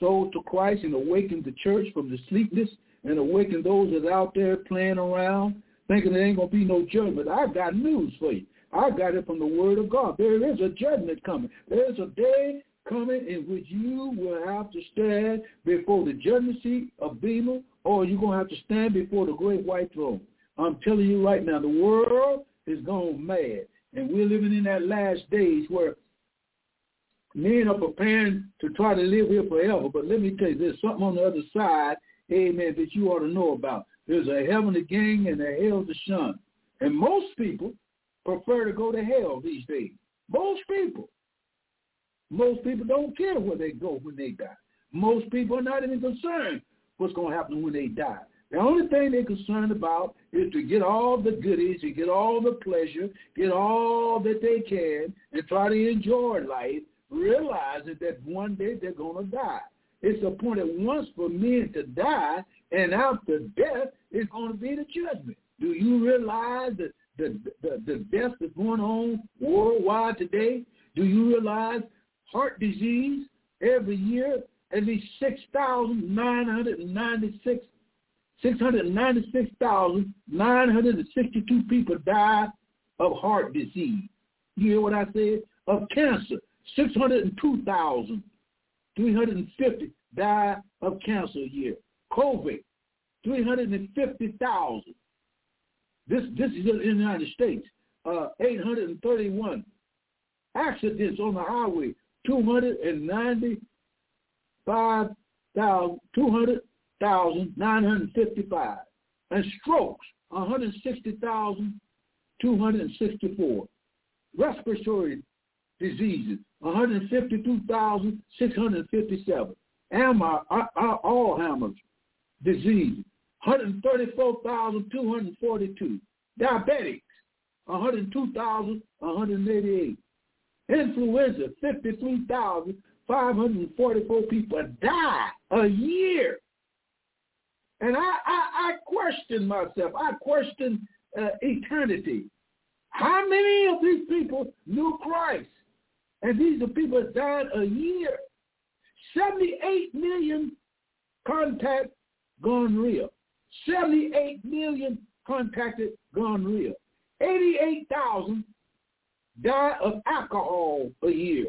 souls to Christ and awaken the church from the sleepness and awaken those that are out there playing around, thinking there ain't going to be no judgment. I've got news for you. I got it from the word of God. There is a judgment coming. There is a day coming in which you will have to stand before the judgment seat of Bema, or you're going to have to stand before the great white throne. I'm telling you right now, the world is gone mad. And we're living in that last days where men are preparing to try to live here forever. But let me tell you, there's something on the other side, amen, that you ought to know about. There's a heaven to gain and a hell to shun. And most people prefer to go to hell these days. Most people. Most people don't care where they go when they die. Most people are not even concerned what's going to happen when they die. The only thing they're concerned about is to get all the goodies, to get all the pleasure, get all that they can, and try to enjoy life, realizing that one day they're going to die. It's appointed once for men to die, and after death is going to be the judgment. Do you realize that the, the, the death that's going on worldwide today? Do you realize heart disease every year, at least 6,996 696,962 people died of heart disease. You hear what I said? Of cancer. 602,350 died of cancer a year. COVID, 350,000. This this is in the United States. Uh, 831 accidents on the highway. 295,000, 200,955. And strokes, 160,264. Respiratory diseases, 152,657. Alzheimer's, uh, uh, Alzheimer's disease, 134,242. Diabetics, 102,188. Influenza, 53,544 people die a year. And I, I, I question myself. I question uh, eternity. How many of these people knew Christ? And these are people that died a year. 78 million contact gonorrhea. 78 million contacted gonorrhea. 88,000 die of alcohol a year.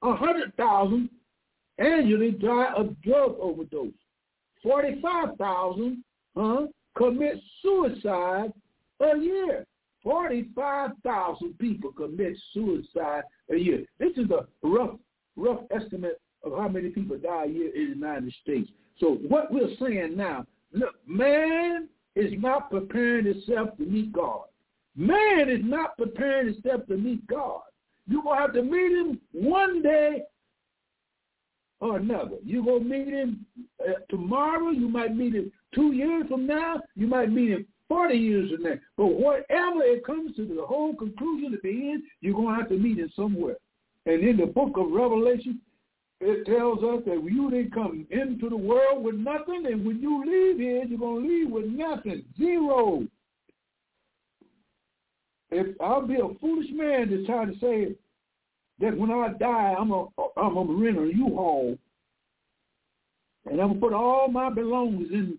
100,000 annually die of drug overdose. 45,000 huh, commit suicide a year. 45,000 people commit suicide a year. This is a rough, rough estimate of how many people die a year in the United States. So what we're saying now, look, man is not preparing himself to meet God. Man is not preparing himself to meet God. You're going to have to meet him one day or another. You're going to meet him uh, tomorrow. You might meet him two years from now. You might meet him 40 years from now. But whatever it comes to the whole conclusion at the end, you're going to have to meet him somewhere. And in the book of Revelation, it tells us that you didn't come into the world with nothing, and when you leave here, you're going to leave with nothing, zero. If I'll be a foolish man to try to say that when I die, I'm a I'm a rent a U-Haul, and I'm gonna put all my belongings in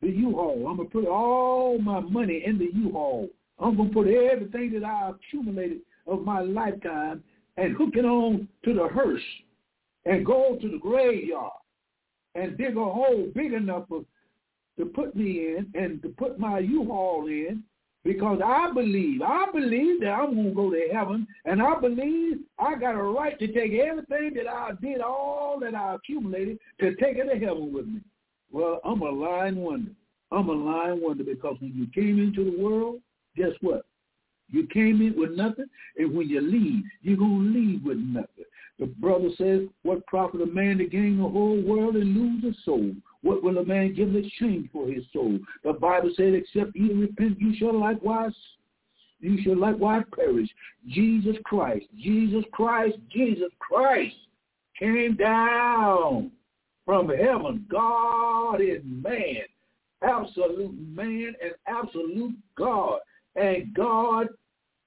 the U-Haul. I'm gonna put all my money in the U-Haul. I'm gonna put everything that I accumulated of my lifetime and hook it on to the hearse and go to the graveyard and dig a hole big enough for, to put me in and to put my U-Haul in because I believe, I believe that I'm going to go to heaven and I believe I got a right to take everything that I did, all that I accumulated, to take it to heaven with me. Well, I'm a lying wonder. I'm a lying wonder because when you came into the world, guess what? You came in with nothing, and when you leave, you're going to leave with nothing. The brother says, what profit a man to gain the whole world and lose his soul? What will a man give in exchange for his soul? The Bible said, except ye repent, you shall likewise you shall likewise perish. Jesus Christ, Jesus Christ, Jesus Christ came down from heaven, God is man, absolute man and absolute God. And God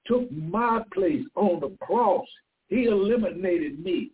took my place on the cross. He eliminated me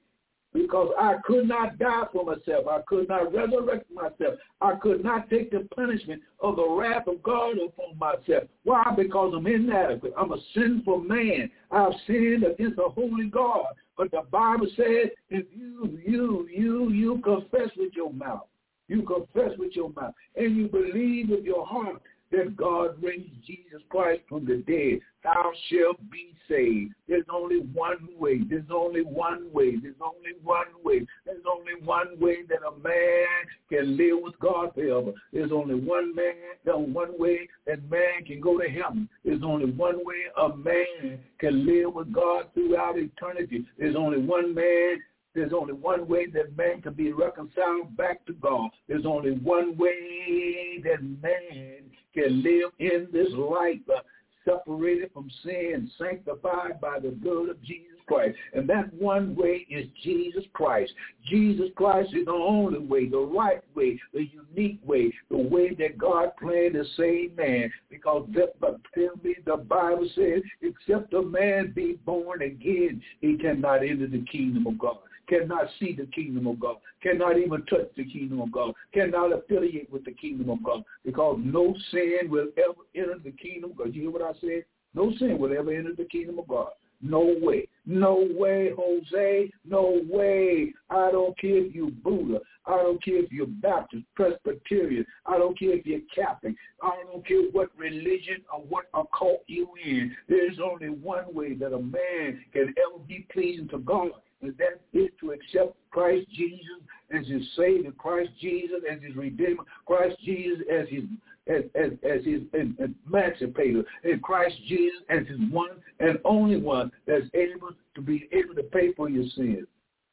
because I could not die for myself. I could not resurrect myself. I could not take the punishment of the wrath of God upon myself. Why? Because I'm inadequate. I'm a sinful man. I've sinned against the holy God. But the Bible says if you, you, you, you confess with your mouth, you confess with your mouth, and you believe with your heart that God raised Jesus Christ from the dead, thou shalt be saved. There's only one way. There's only one way. There's only one way. There's only one way that a man can live with God forever. There's only one man, one way that man can go to heaven. There's only one way a man can live with God throughout eternity. There's only one man there's only one way that man can be reconciled back to God. There's only one way that man can live in this life uh, separated from sin, sanctified by the blood of Jesus Christ. And that one way is Jesus Christ. Jesus Christ is the only way, the right way, the unique way, the way that God planned to save man. Because but tell me the Bible says, except a man be born again, he cannot enter the kingdom of God cannot see the kingdom of God, cannot even touch the kingdom of God, cannot affiliate with the kingdom of God, because no sin will ever enter the kingdom. Because you hear what I said? No sin will ever enter the kingdom of God. No way. No way, Jose. No way. I don't care if you're Buddha. I don't care if you're Baptist, Presbyterian. I don't care if you're Catholic. I don't care what religion or what occult you in. There's only one way that a man can ever be pleasing to God and that is to accept Christ Jesus as his Savior, Christ Jesus as his Redeemer, Christ Jesus as his as, as, as his emancipator, and Christ Jesus as his one and only one that's able to be able to pay for your sins.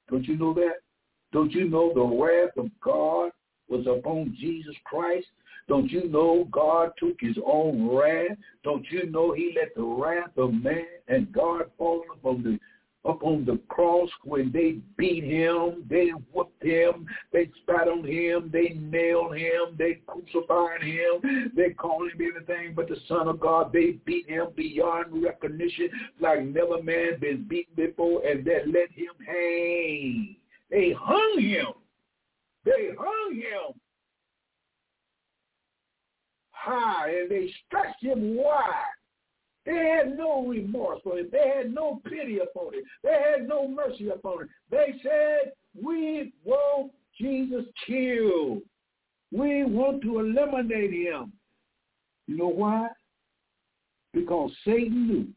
Don't you know that? Don't you know the wrath of God was upon Jesus Christ? Don't you know God took his own wrath? Don't you know he let the wrath of man and God fall upon the up on the cross when they beat him, they whooped him, they spat on him, they nailed him, they crucified him, they called him everything but the Son of God. They beat him beyond recognition like never man been beaten before, and they let him hang. They hung him. They hung him high, and they stretched him wide they had no remorse for it. They had no pity upon it. They had no mercy upon it. They said, we want Jesus killed. We want to eliminate him. You know why? Because Satan knew.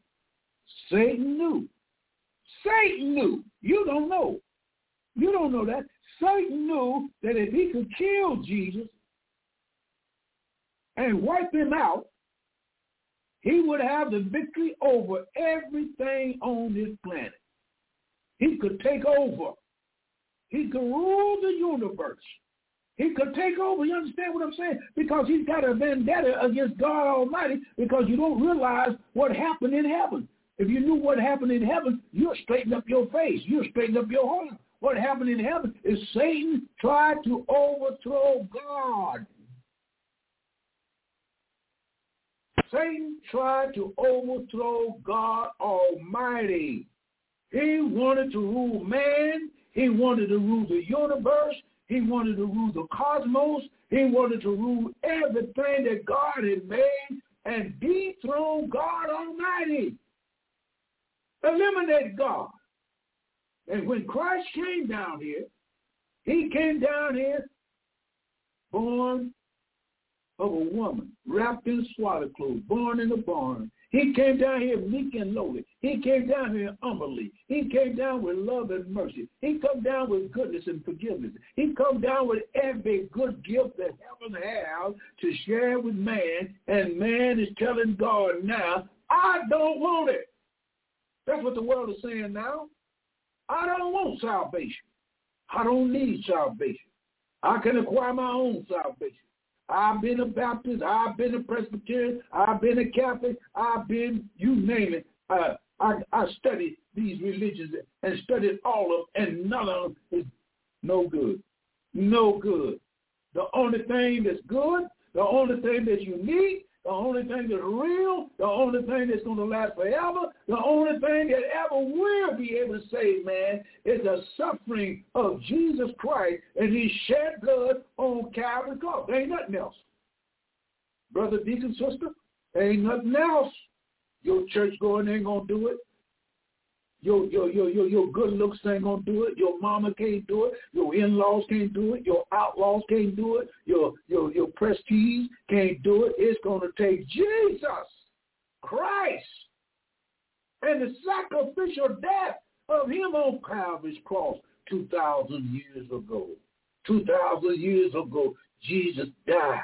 Satan knew. Satan knew. You don't know. You don't know that. Satan knew that if he could kill Jesus and wipe him out, he would have the victory over everything on this planet. He could take over. He could rule the universe. He could take over. You understand what I'm saying? Because he's got a vendetta against God Almighty because you don't realize what happened in heaven. If you knew what happened in heaven, you'll straighten up your face. You'll straighten up your heart. What happened in heaven is Satan tried to overthrow God. Satan tried to overthrow God Almighty. He wanted to rule man. He wanted to rule the universe. He wanted to rule the cosmos. He wanted to rule everything that God had made and dethrone God Almighty. Eliminate God. And when Christ came down here, he came down here born of a woman wrapped in swaddling clothes, born in a barn. He came down here meek and lowly. He came down here humbly. He came down with love and mercy. He come down with goodness and forgiveness. He come down with every good gift that heaven has to share with man. And man is telling God now, I don't want it. That's what the world is saying now. I don't want salvation. I don't need salvation. I can acquire my own salvation. I've been a Baptist. I've been a Presbyterian. I've been a Catholic. I've been, you name it. Uh, I, I studied these religions and studied all of them, and none of them is no good. No good. The only thing that's good, the only thing that you need the only thing that's real, the only thing that's going to last forever, the only thing that ever will be able to save man is the suffering of Jesus Christ and he shed blood on Calvary's cross. There ain't nothing else. Brother, deacon, sister, there ain't nothing else. Your church going ain't going to do it. Your, your, your, your, your good looks ain't to do it. Your mama can't do it. Your in-laws can't do it. Your outlaws can't do it. Your, your, your prestige can't do it. It's to take Jesus Christ and the sacrificial death of him on Calvary's cross 2,000 years ago. 2,000 years ago, Jesus died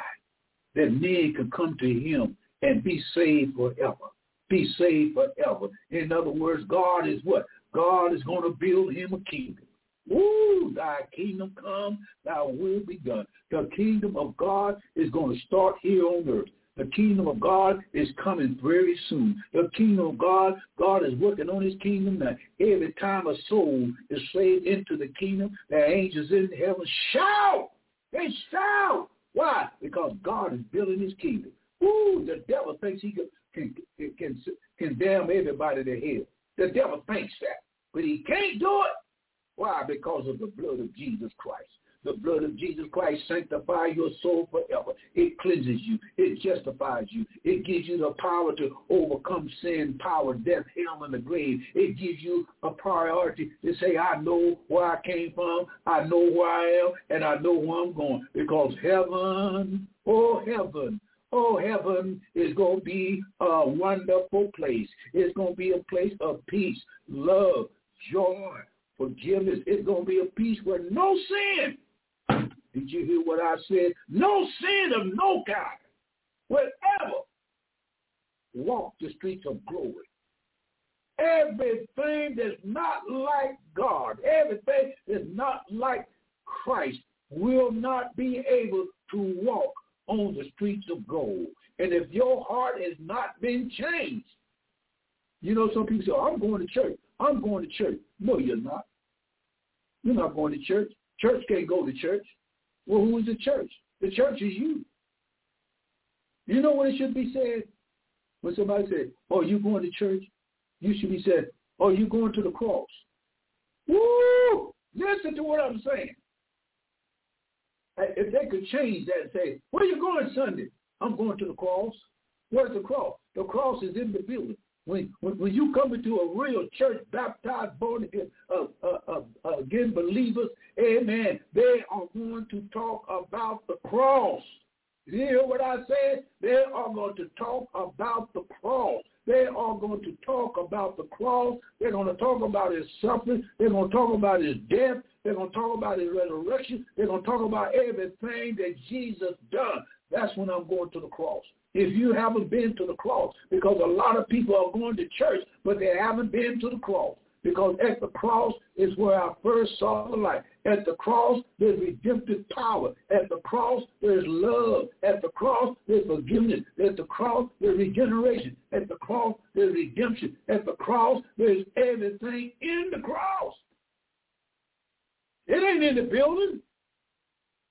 that men could come to him and be saved forever be saved forever. In other words, God is what? God is going to build him a kingdom. Ooh, thy kingdom come, thy will be done. The kingdom of God is going to start here on earth. The kingdom of God is coming very soon. The kingdom of God, God is working on his kingdom now. Every time a soul is saved into the kingdom, the angels in heaven shout. They shout. Why? Because God is building his kingdom. Ooh, the devil thinks he can, can, can, damn everybody to hell. The devil thinks that. But he can't do it. Why? Because of the blood of Jesus Christ. The blood of Jesus Christ sanctifies your soul forever. It cleanses you. It justifies you. It gives you the power to overcome sin, power, death, hell, and the grave. It gives you a priority to say, I know where I came from, I know where I am, and I know where I'm going. Because heaven, oh heaven, Oh, heaven is going to be a wonderful place. It's going to be a place of peace, love, joy, forgiveness. It's going to be a peace where no sin. Did you hear what I said? No sin of no kind will ever walk the streets of glory. Everything that's not like God, everything that's not like Christ will not be able to walk on the streets of gold. And if your heart has not been changed, you know, some people say, oh, I'm going to church. I'm going to church. No, you're not. You're not going to church. Church can't go to church. Well, who is the church? The church is you. You know what it should be said? When somebody said, oh, you going to church? You should be said, oh, you going to the cross. Woo! Listen to what I'm saying if they could change that and say, where you going Sunday? I'm going to the cross. Where's the cross? The cross is in the building. When, when, when you come into a real church, baptized, born again, uh, uh, uh, uh, again believers, amen, they are going to talk about the cross. You hear what I said? They are going to talk about the cross. They are going to talk about the cross. They're going to talk about his suffering. They're going to talk about his death. They're going to talk about his resurrection. They're going to talk about everything that Jesus done. That's when I'm going to the cross. If you haven't been to the cross, because a lot of people are going to church, but they haven't been to the cross. Because at the cross is where I first saw the light. At the cross, there's redemptive power. At the cross, there's love. At the cross, there's forgiveness. At the cross, there's regeneration. At the cross, there's redemption. At the cross, there's everything in the cross. It ain't in the building.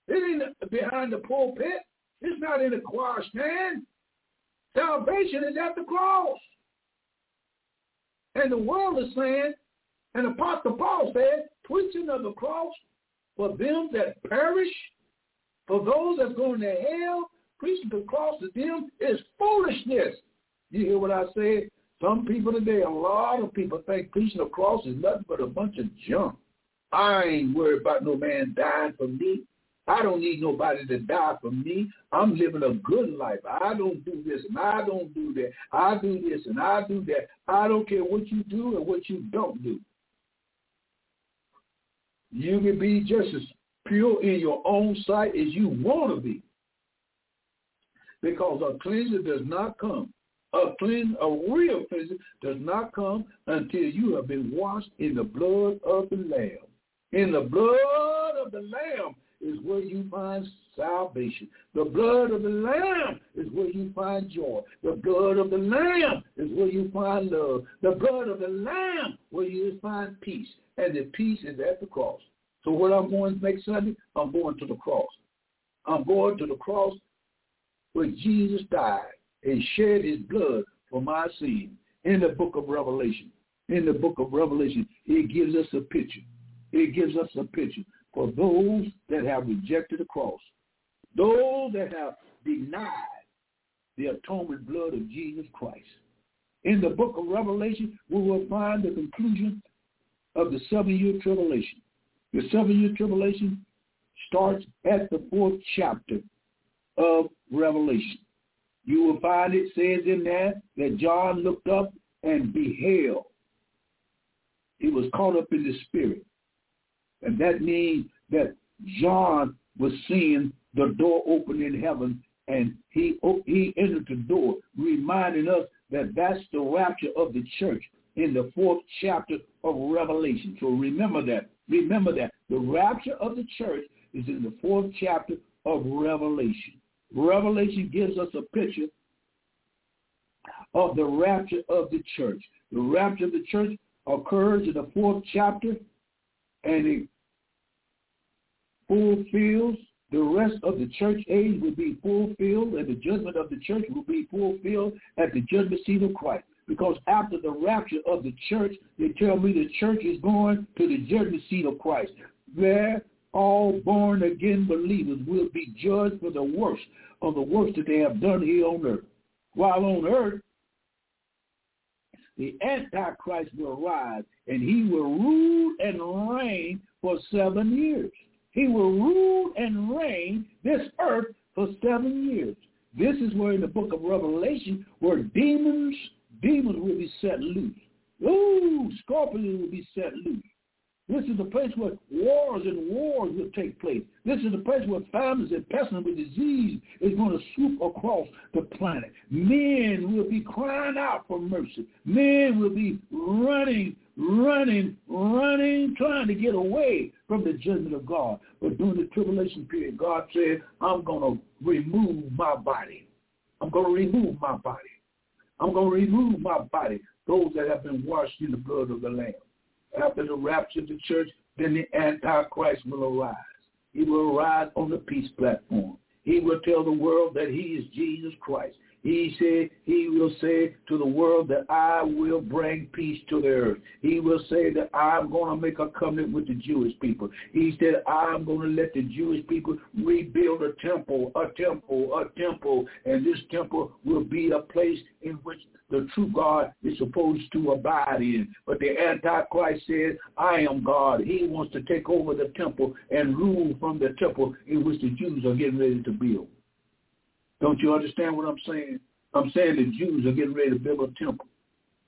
It ain't behind the pulpit. It's not in the choir stand. Salvation is at the cross. And the world is saying, and Apostle Paul said, preaching of the cross for them that perish, for those that's going to hell, preaching the cross to them is foolishness. You hear what I said? Some people today, a lot of people think preaching the cross is nothing but a bunch of junk. I ain't worried about no man dying for me. I don't need nobody to die for me. I'm living a good life. I don't do this and I don't do that. I do this and I do that. I don't care what you do and what you don't do. You can be just as pure in your own sight as you want to be. Because a cleanser does not come. A clean, a real cleanser does not come until you have been washed in the blood of the Lamb. In the blood of the Lamb is where you find salvation. The blood of the Lamb is where you find joy. The blood of the Lamb is where you find love. The blood of the Lamb where you find peace. And the peace is at the cross. So what I'm going next Sunday, I'm going to the cross. I'm going to the cross where Jesus died and shed his blood for my sin. In the book of Revelation, in the book of Revelation, it gives us a picture. It gives us a picture for those that have rejected the cross, those that have denied the atonement blood of Jesus Christ. In the book of Revelation, we will find the conclusion of the seven-year tribulation. The seven-year tribulation starts at the fourth chapter of Revelation. You will find it says in there that John looked up and beheld. He was caught up in the spirit. And that means that John was seeing the door open in heaven and he he entered the door, reminding us that that's the rapture of the church in the fourth chapter of Revelation. So remember that. Remember that. The rapture of the church is in the fourth chapter of Revelation. Revelation gives us a picture of the rapture of the church. The rapture of the church occurs in the fourth chapter and it fulfills the rest of the church age will be fulfilled and the judgment of the church will be fulfilled at the judgment seat of Christ. Because after the rapture of the church, they tell me the church is going to the judgment seat of Christ. There, all born again believers will be judged for the worst of the worst that they have done here on earth. While on earth, the Antichrist will rise and he will rule and reign for seven years. He will rule and reign this earth for seven years. This is where in the book of Revelation, where demons, demons will be set loose. Ooh, scorpions will be set loose. This is the place where wars and wars will take place. This is the place where famines and pestilence and disease is going to swoop across the planet. Men will be crying out for mercy. Men will be running, running, running, trying to get away from the judgment of God. But during the tribulation period, God said, I'm going to remove my body. I'm going to remove my body. I'm going to remove my body, those that have been washed in the blood of the Lamb after the rapture of the church, then the Antichrist will arise. He will arise on the peace platform. He will tell the world that he is Jesus Christ. He said, he will say to the world that I will bring peace to the earth. He will say that I'm going to make a covenant with the Jewish people. He said, I'm going to let the Jewish people rebuild a temple, a temple, a temple, and this temple will be a place in which the true God is supposed to abide in. But the Antichrist says, I am God. He wants to take over the temple and rule from the temple in which the Jews are getting ready to build. Don't you understand what I'm saying? I'm saying the Jews are getting ready to build a temple.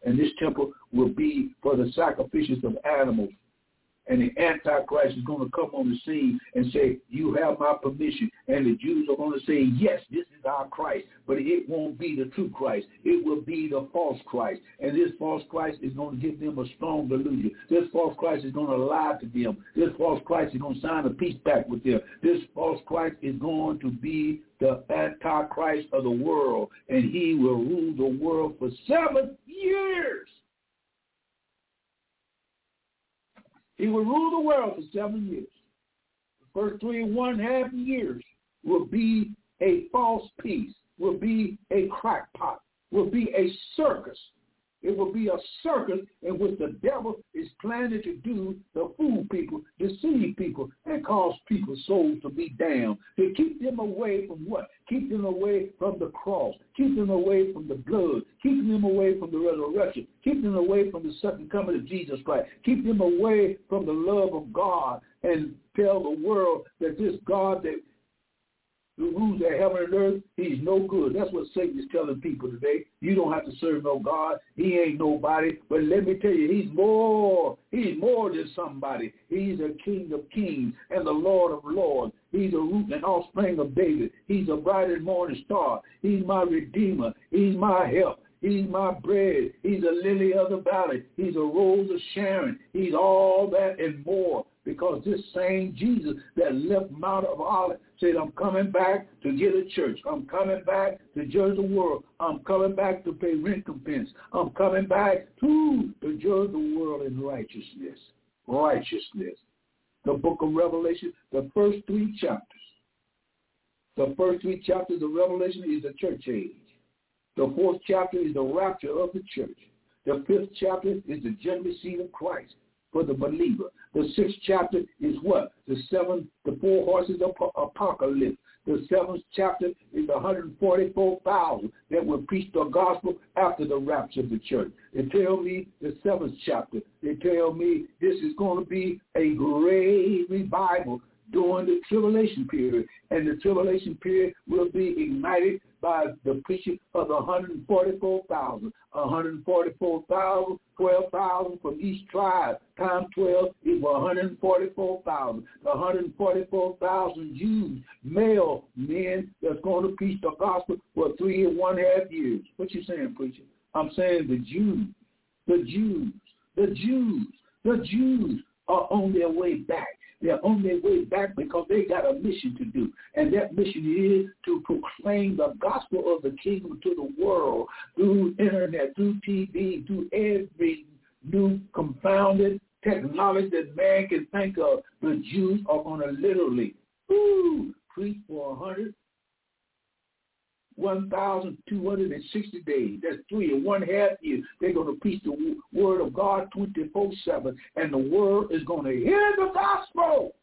And this temple will be for the sacrifices of animals and the Antichrist is going to come on the scene and say, you have my permission. And the Jews are going to say, yes, this is our Christ. But it won't be the true Christ. It will be the false Christ. And this false Christ is going to give them a strong delusion. This false Christ is going to lie to them. This false Christ is going to sign a peace pact with them. This false Christ is going to be the Antichrist of the world. And he will rule the world for seven years. He will rule the world for seven years. The first three and one half years will be a false peace, will be a crackpot, will be a circus it will be a circus in which the devil is planning to do to fool people, deceive people, and cause people's souls to be damned. To keep them away from what? Keep them away from the cross. Keep them away from the blood. Keep them away from the resurrection. Keep them away from the second coming of Jesus Christ. Keep them away from the love of God and tell the world that this God that who rules the heaven and earth, he's no good. That's what Satan is telling people today. You don't have to serve no God. He ain't nobody. But let me tell you, he's more. He's more than somebody. He's a king of kings and the Lord of lords. He's a root and offspring of David. He's a bright and morning star. He's my redeemer. He's my help. He's my bread. He's a lily of the valley. He's a rose of Sharon. He's all that and more because this same Jesus that left Mount of Olives said, I'm coming back to get a church. I'm coming back to judge the world. I'm coming back to pay recompense. I'm coming back to, to judge the world in righteousness. Righteousness. The book of Revelation, the first three chapters. The first three chapters of Revelation is the church age. The fourth chapter is the rapture of the church. The fifth chapter is the judgment seat of Christ for the believer. The sixth chapter is what? The seven, the four horses of apocalypse. The seventh chapter is the 144,000 that will preach the gospel after the rapture of the church. They tell me the seventh chapter. They tell me this is going to be a great revival during the tribulation period. And the tribulation period will be ignited by the preaching of the 144,000. 144,000, 12,000 from each tribe. Times 12 is 144,000. The 144,000 Jews, male men that's going to preach the gospel for three and one half years. What you saying, preacher? I'm saying the Jews, the Jews, the Jews, the Jews are on their way back. They're on their way back because they got a mission to do. And that mission is to proclaim the gospel of the kingdom to the world through internet, through TV, through every new confounded technology that man can think of. The Jews are going to literally ooh, preach for a hundred 1,260 days. That's three and one half years. They're going to preach the word of God 24-7, and the world is going to hear the gospel.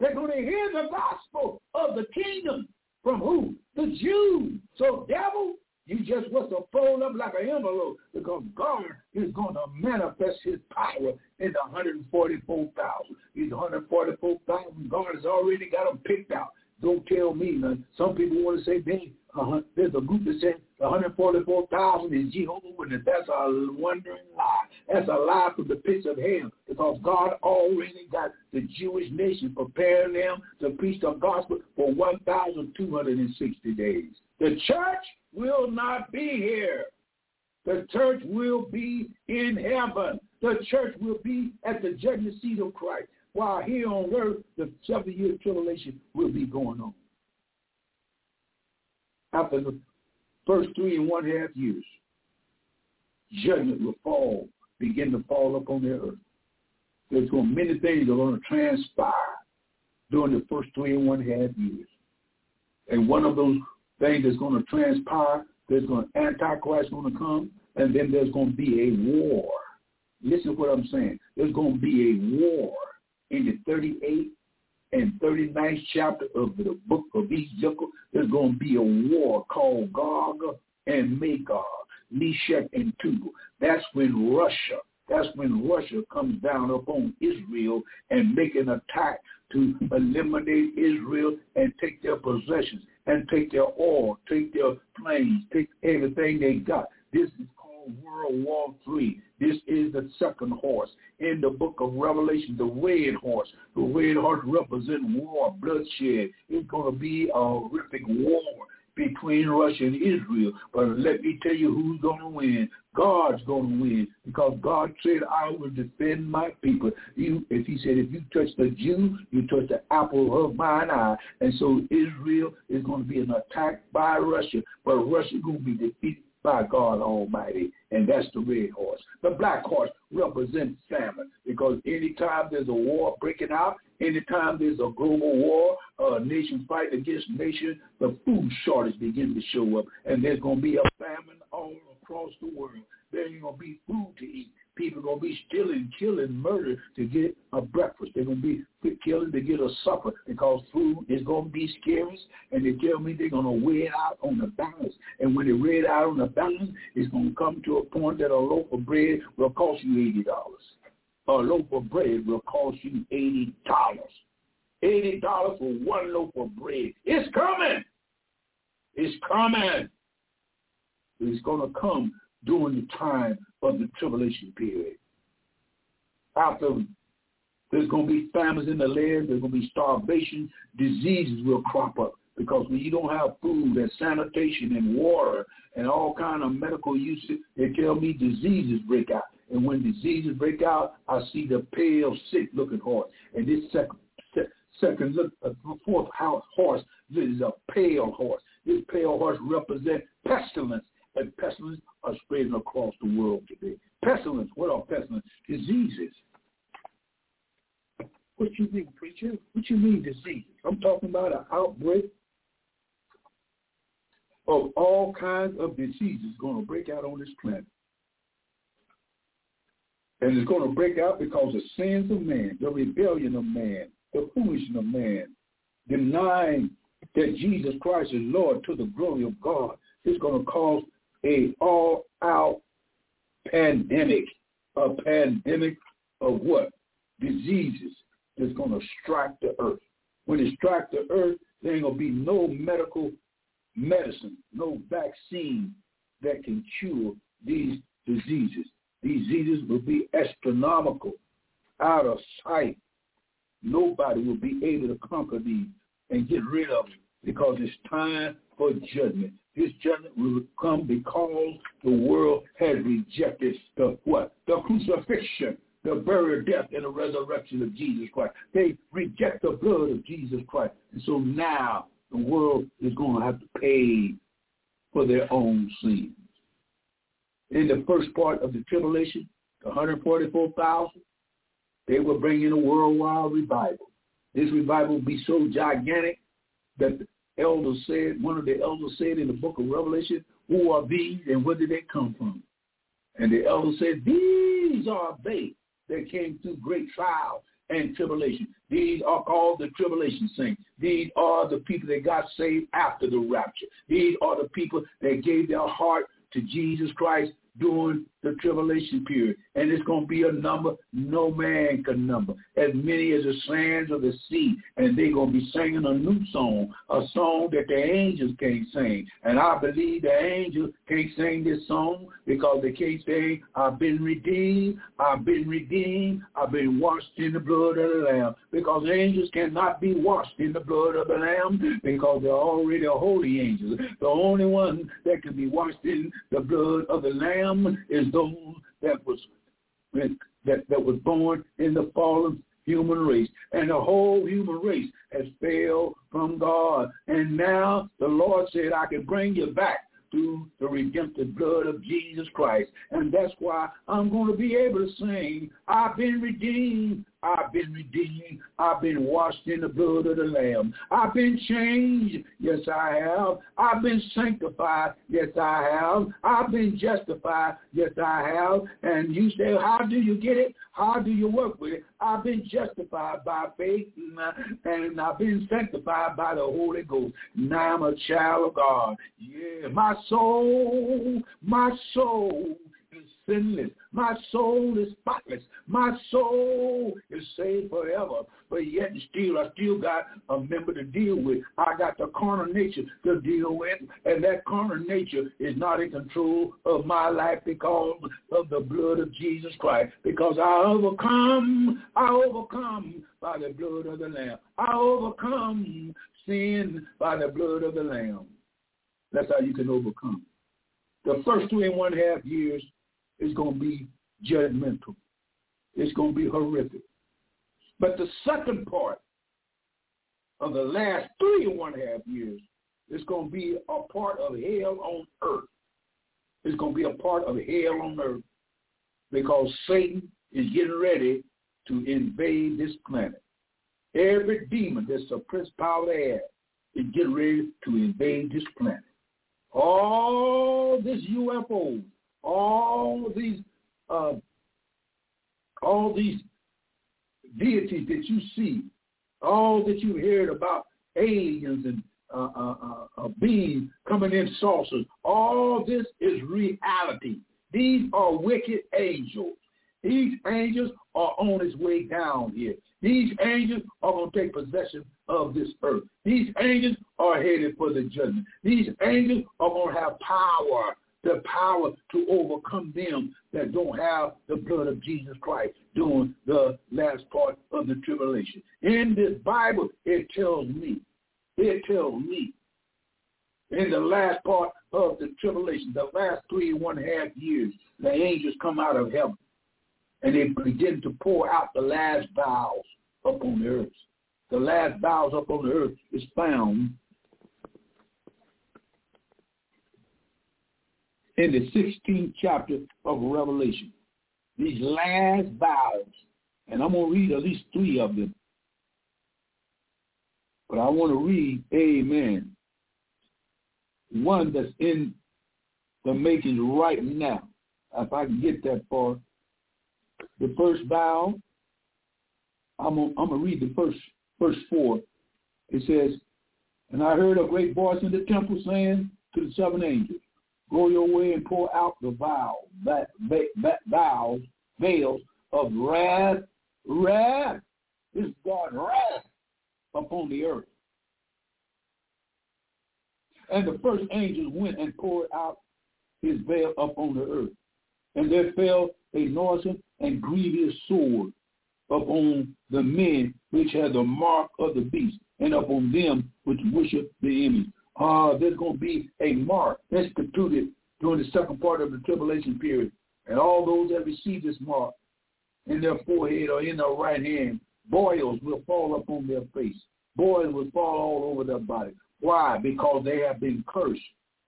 They're going to hear the gospel of the kingdom. From who? The Jews. So devil, you just was to fold up like an envelope because God is going to manifest his power in the 144,000. These 144,000, God has already got them picked out. Don't tell me, man. Some people want to say they uh, there's a group that says 144,000 is Jehovah's Witness. That's a wondering lie. That's a lie from the pits of hell because God already got the Jewish nation preparing them to preach the gospel for 1,260 days. The church will not be here. The church will be in heaven. The church will be at the judgment seat of Christ. While here on earth, the seven-year tribulation will be going on after the first three and one half years, judgment will fall, begin to fall upon the earth. There's going to many things are going to transpire during the first three and one half years. And one of those things that's going to transpire, there's going to Antichrist going to come, and then there's going to be a war. Listen to what I'm saying. There's going to be a war in the 38th and 39th chapter of the book of Ezekiel, there's going to be a war called Gog and Magog, Meshech and Tubal. That's when Russia, that's when Russia comes down upon Israel and make an attack to eliminate Israel and take their possessions and take their oil, take their planes, take everything they got. This is World War III. This is the second horse in the book of Revelation, the red horse. The red horse represents war, bloodshed. It's going to be a horrific war between Russia and Israel. But let me tell you who's going to win. God's going to win because God said, I will defend my people. You, if he said, if you touch the Jew, you touch the apple of mine eye. And so Israel is going to be an attack by Russia, but Russia is going to be defeated by God Almighty, and that's the red horse. The black horse represents famine because anytime there's a war breaking out, anytime there's a global war, uh, nation fight against nation, the food shortage begins to show up, and there's going to be a famine all across the world. There ain't going to be food to eat. People are going to be stealing, killing, murder to get a breakfast. They're going to be killing to get a supper because food is going to be scarce. And they tell me they're going to weigh it out on the balance. And when they weigh it out on the balance, it's going to come to a point that a loaf of bread will cost you $80. A loaf of bread will cost you $80. $80 for one loaf of bread. It's coming. It's coming. It's going to come during the time of the tribulation period. After there's going to be famines in the land, there's going to be starvation, diseases will crop up because when you don't have food and sanitation and water and all kind of medical uses, they tell me diseases break out. And when diseases break out, I see the pale, sick-looking horse. And this second, second look, uh, fourth horse is a pale horse. This pale horse represents pestilence and pestilence are spreading across the world today. Pestilence, what are pestilence? Diseases. What you mean, preacher? What you mean disease? I'm talking about an outbreak of all kinds of diseases going to break out on this planet. And it's going to break out because the sins of man, the rebellion of man, the foolishness of man, denying that Jesus Christ is Lord to the glory of God, is going to cause a all-out pandemic, a pandemic of what? Diseases that's going to strike the earth. When it strikes the earth, there ain't going to be no medical medicine, no vaccine that can cure these diseases. These diseases will be astronomical, out of sight. Nobody will be able to conquer these and get rid of them because it's time for judgment. This judgment will come because the world has rejected the what? The crucifixion, the burial, death, and the resurrection of Jesus Christ. They reject the blood of Jesus Christ. And so now the world is going to have to pay for their own sins. In the first part of the tribulation, the 144,000, they will bring in a worldwide revival. This revival will be so gigantic that the elders said, one of the elders said in the book of Revelation, who are these and where did they come from? And the elders said, these are they that came through great trial and tribulation. These are called the tribulation saints. These are the people that got saved after the rapture. These are the people that gave their heart to Jesus Christ during the tribulation period. And it's going to be a number no man can number. As many as the sands of the sea. And they're going to be singing a new song, a song that the angels can't sing. And I believe the angels can't sing this song because they can't say, I've been redeemed, I've been redeemed, I've been washed in the blood of the Lamb. Because angels cannot be washed in the blood of the Lamb because they're already holy angels. The only one that can be washed in the blood of the Lamb is those that was that, that was born in the fallen human race. And the whole human race has failed from God. And now the Lord said, I can bring you back through the redemptive blood of Jesus Christ. And that's why I'm going to be able to sing, I've been redeemed, I've been redeemed. I've been washed in the blood of the Lamb. I've been changed. Yes, I have. I've been sanctified. Yes, I have. I've been justified. Yes, I have. And you say, how do you get it? How do you work with it? I've been justified by faith mm, and I've been sanctified by the Holy Ghost. Now I'm a child of God. Yeah, my soul, my soul sinless. My soul is spotless. My soul is saved forever. But yet still, I still got a member to deal with. I got the carnal nature to deal with. And that carnal nature is not in control of my life because of the blood of Jesus Christ. Because I overcome, I overcome by the blood of the Lamb. I overcome sin by the blood of the Lamb. That's how you can overcome. The first two and one half years is going to be judgmental. It's going to be horrific. But the second part of the last three and one half years is going to be a part of hell on earth. It's going to be a part of hell on earth because Satan is getting ready to invade this planet. Every demon that's a principality air is getting ready to invade this planet. All this UFOs, all these uh, all these deities that you see, all that you heard about aliens and uh, uh, uh, uh, beings coming in saucers, all this is reality. These are wicked angels. These angels are on his way down here. These angels are going to take possession of this earth. These angels are headed for the judgment. These angels are going to have power the power to overcome them that don't have the blood of Jesus Christ during the last part of the tribulation. In this Bible, it tells me, it tells me, in the last part of the tribulation, the last three and one half years, the angels come out of heaven and they begin to pour out the last vials upon the earth. The last vials upon the earth is found in the 16th chapter of Revelation. These last vows, and I'm going to read at least three of them. But I want to read, amen, one that's in the making right now. If I can get that far. The first vow, I'm I'm gonna read the first first four. It says, and I heard a great voice in the temple saying to the seven angels, Go your way and pour out the vow, that, vows, veils of wrath, wrath, is God wrath upon the earth. And the first angels went and poured out his veil upon the earth. And there fell a noisome and grievous sword upon the men which had the mark of the beast, and upon them which worship the image. Uh, there's going to be a mark instituted during the second part of the tribulation period. And all those that receive this mark in their forehead or in their right hand, boils will fall upon their face. Boils will fall all over their body. Why? Because they have been cursed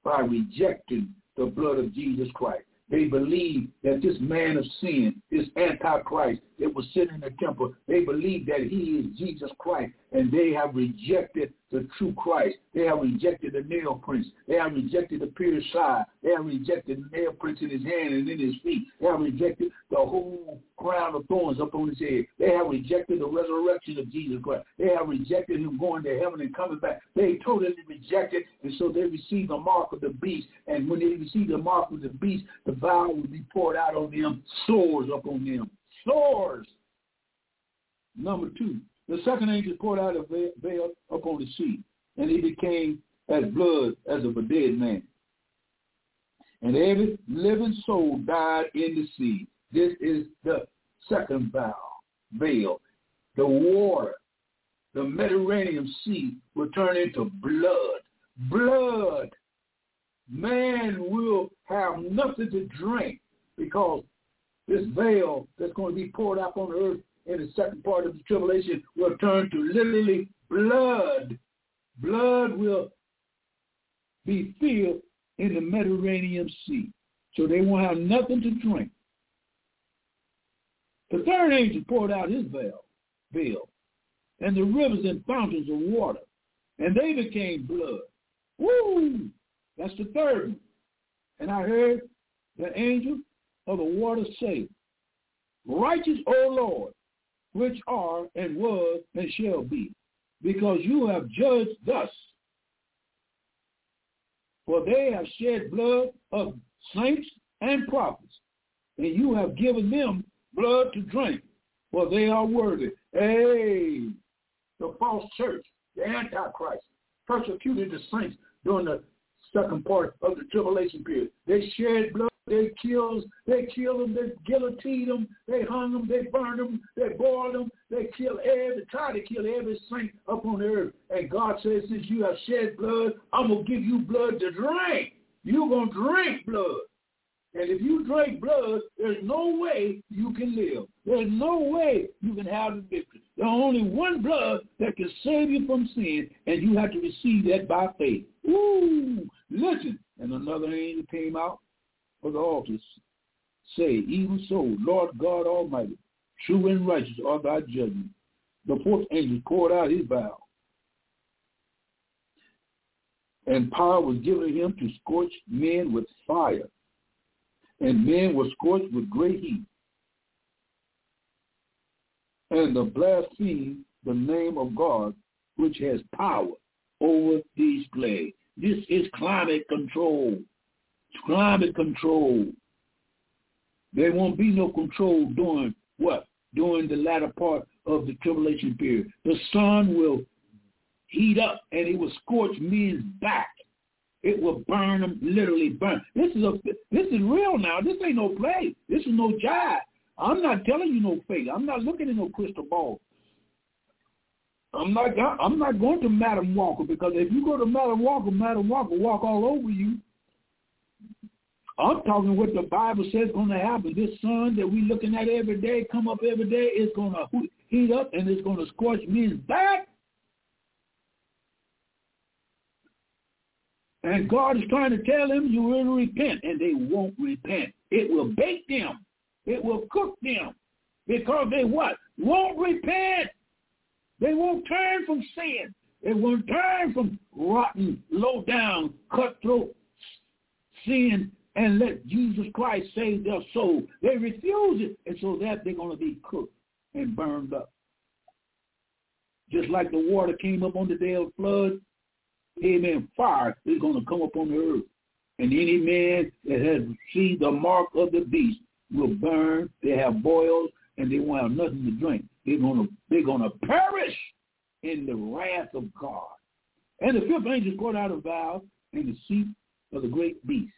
by rejecting the blood of Jesus Christ. They believe that this man of sin, this antichrist that was sitting in the temple, they believe that he is Jesus Christ, and they have rejected the true Christ. They have rejected the nail prints. They have rejected the pierced side. They have rejected the nail prints in his hand and in his feet. They have rejected the whole crown of thorns up on his head. They have rejected the resurrection of Jesus Christ. They have rejected him going to heaven and coming back. They totally rejected, and so they received the mark of the beast. And when they received the mark of the beast, the vow would be poured out on them, sores up on them. Sores. Number two, the second angel poured out a veil upon the sea, and he became as blood as of a dead man. And every living soul died in the sea. This is the second vow, veil. The water, the Mediterranean Sea will turn into blood. Blood. Man will have nothing to drink because this veil that's going to be poured out on the earth in the second part of the tribulation will turn to literally blood. Blood will be filled in the Mediterranean Sea. So they won't have nothing to drink. The third angel poured out his veil, veil, and the rivers and fountains of water, and they became blood. Woo! That's the third. And I heard the angel of the water say, Righteous, O Lord, which are and was and shall be, because you have judged thus. For they have shed blood of saints and prophets, and you have given them blood to drink, for they are worthy. Hey, the false church, the Antichrist, persecuted the saints during the second part of the tribulation period. They shed blood they killed, they killed them, they guillotined them, they hung them, they burned them, they boiled them, they killed every, try to kill every saint up on earth. And God says, since you have shed blood, I'm going to give you blood to drink. You're going to drink blood. And if you drink blood, there's no way you can live. There's no way you can have the victory. There's only one blood that can save you from sin, and you have to receive that by faith. Ooh, listen. And another angel came out for the altars. Say, even so, Lord God Almighty, true and righteous are thy judgments. The fourth angel poured out his vow. And power was given him to scorch men with fire. And men were scorched with great heat. And the blaspheme the name of God, which has power over these plagues. This is climate control climate control. There won't be no control during what? During the latter part of the tribulation period. The sun will heat up and it will scorch men's back. It will burn them, literally burn. This is a this is real now. This ain't no play. This is no jive. I'm not telling you no fake. I'm not looking at no crystal ball. I'm not I'm not going to Madam Walker because if you go to Madam Walker, Madam Walker walk all over you. I'm talking what the Bible says going to happen. This sun that we're looking at every day, come up every day, is going to heat up and it's going to scorch men's back. And God is trying to tell them you will repent, and they won't repent. It will bake them. It will cook them. Because they what? Won't repent. They won't turn from sin. They won't turn from rotten, low down, cutthroat sin and let Jesus Christ save their soul. They refuse it, and so that they're going to be cooked and burned up. Just like the water came up on the day of flood, amen, fire is going to come up on the earth. And any man that has received the mark of the beast will burn. They have boils, and they won't have nothing to drink. They're going to, they're going to perish in the wrath of God. And the fifth angel poured out a vow in the seat of the great beast.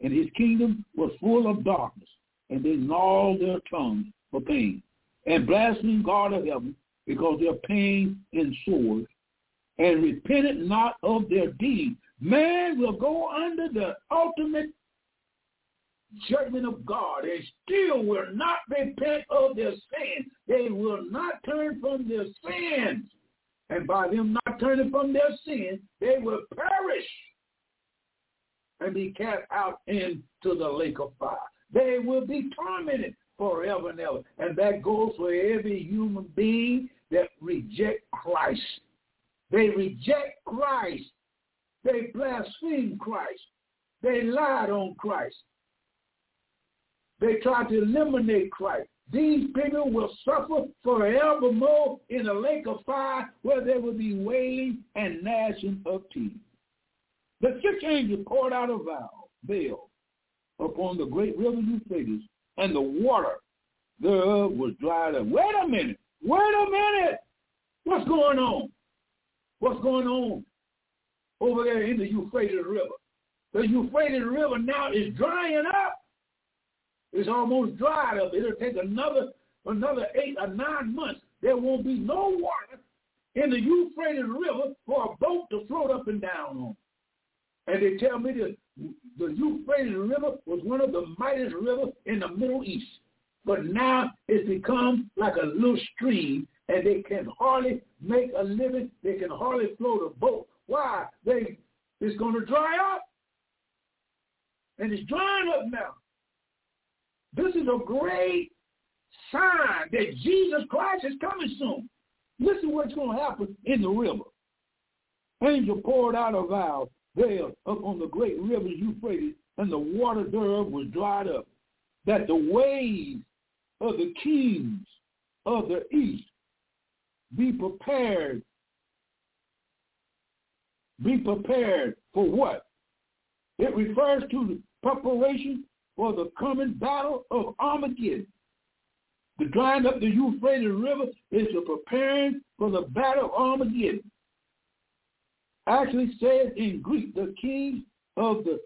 And his kingdom was full of darkness, and they gnawed their tongues for pain, and blasphemed God of heaven because their pain and sores, and repented not of their deeds. Man will go under the ultimate judgment of God and still will not repent of their sins. They will not turn from their sins. And by them not turning from their sins, they will perish and be cast out into the lake of fire. They will be tormented forever and ever. And that goes for every human being that reject Christ. They reject Christ. They blaspheme Christ. They lied on Christ. They tried to eliminate Christ. These people will suffer forevermore in a lake of fire where there will be wailing and gnashing of teeth. The sixth angel poured out a vow, veil, upon the great river Euphrates, and the water thereof was dried up. Wait a minute. Wait a minute. What's going on? What's going on over there in the Euphrates River? The Euphrates River now is drying up. It's almost dried up. It'll take another another eight or nine months. There won't be no water in the Euphrates River for a boat to float up and down on. And they tell me that the Euphrates River was one of the mightiest rivers in the Middle East. But now it's become like a little stream, and they can hardly make a living. They can hardly float a boat. Why? They It's going to dry up. And it's drying up now. This is a great sign that Jesus Christ is coming soon. Listen what's going to happen in the river. Angel poured out a vow there up on the great river Euphrates, and the water thereof was dried up, that the ways of the kings of the east be prepared. Be prepared for what? It refers to the preparation for the coming battle of Armageddon. The drying up the Euphrates River is the preparing for the battle of Armageddon actually says in Greek, the king of the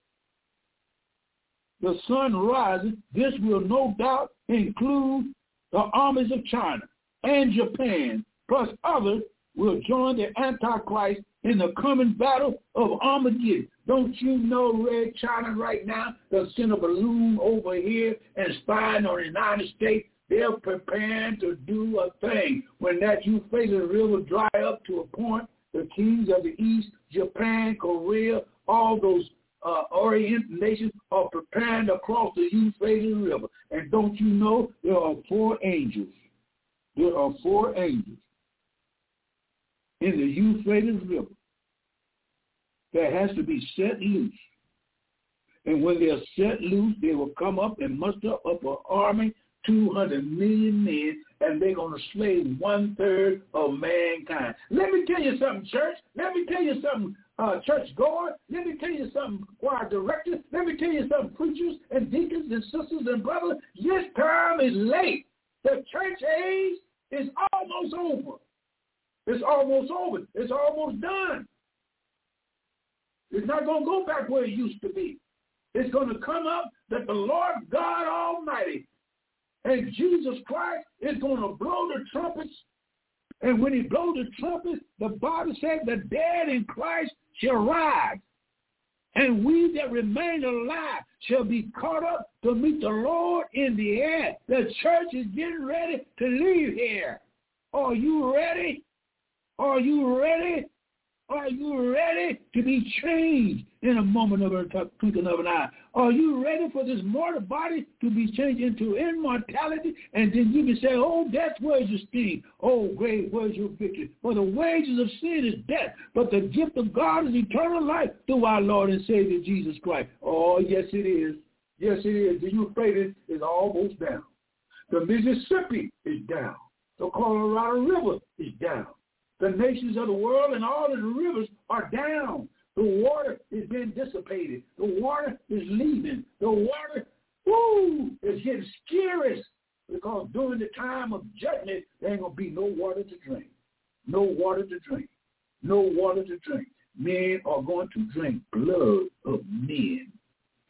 the sun rising, this will no doubt include the armies of China and Japan, plus others will join the Antichrist in the coming battle of Armageddon. Don't you know Red China right now? They'll send a balloon over here and spying on the United States. They're preparing to do a thing. When that Euphrates River dry up to a point the kings of the East, Japan, Korea, all those uh, Orient nations are preparing to cross the Euphrates River. And don't you know there are four angels. There are four angels in the Euphrates River that has to be set loose. And when they're set loose, they will come up and muster up an army 200 million men, and they're going to slay one-third of mankind. Let me tell you something, church. Let me tell you something, uh, church goer. Let me tell you something, choir directors. Let me tell you something, preachers and deacons and sisters and brothers. This time is late. The church age is almost over. It's almost over. It's almost done. It's not going to go back where it used to be. It's going to come up that the Lord God Almighty and Jesus Christ is going to blow the trumpets. And when he blows the trumpet, the Bible says the dead in Christ shall rise. And we that remain alive shall be caught up to meet the Lord in the air. The church is getting ready to leave here. Are you ready? Are you ready? Are you ready to be changed in a moment of a twinkling of an eye? Are you ready for this mortal body to be changed into immortality? And then you can say, oh, death, where's your sting? Oh, grave, where's your victory? For the wages of sin is death, but the gift of God is eternal life through our Lord and Savior Jesus Christ. Oh, yes, it is. Yes, it is. The Euphrates is almost down. The Mississippi is down. The Colorado River is down. The nations of the world and all of the rivers are down. The water is being dissipated. The water is leaving. The water, woo, is getting scarce because during the time of judgment, there ain't going to be no water to drink. No water to drink. No water to drink. Men are going to drink blood of men.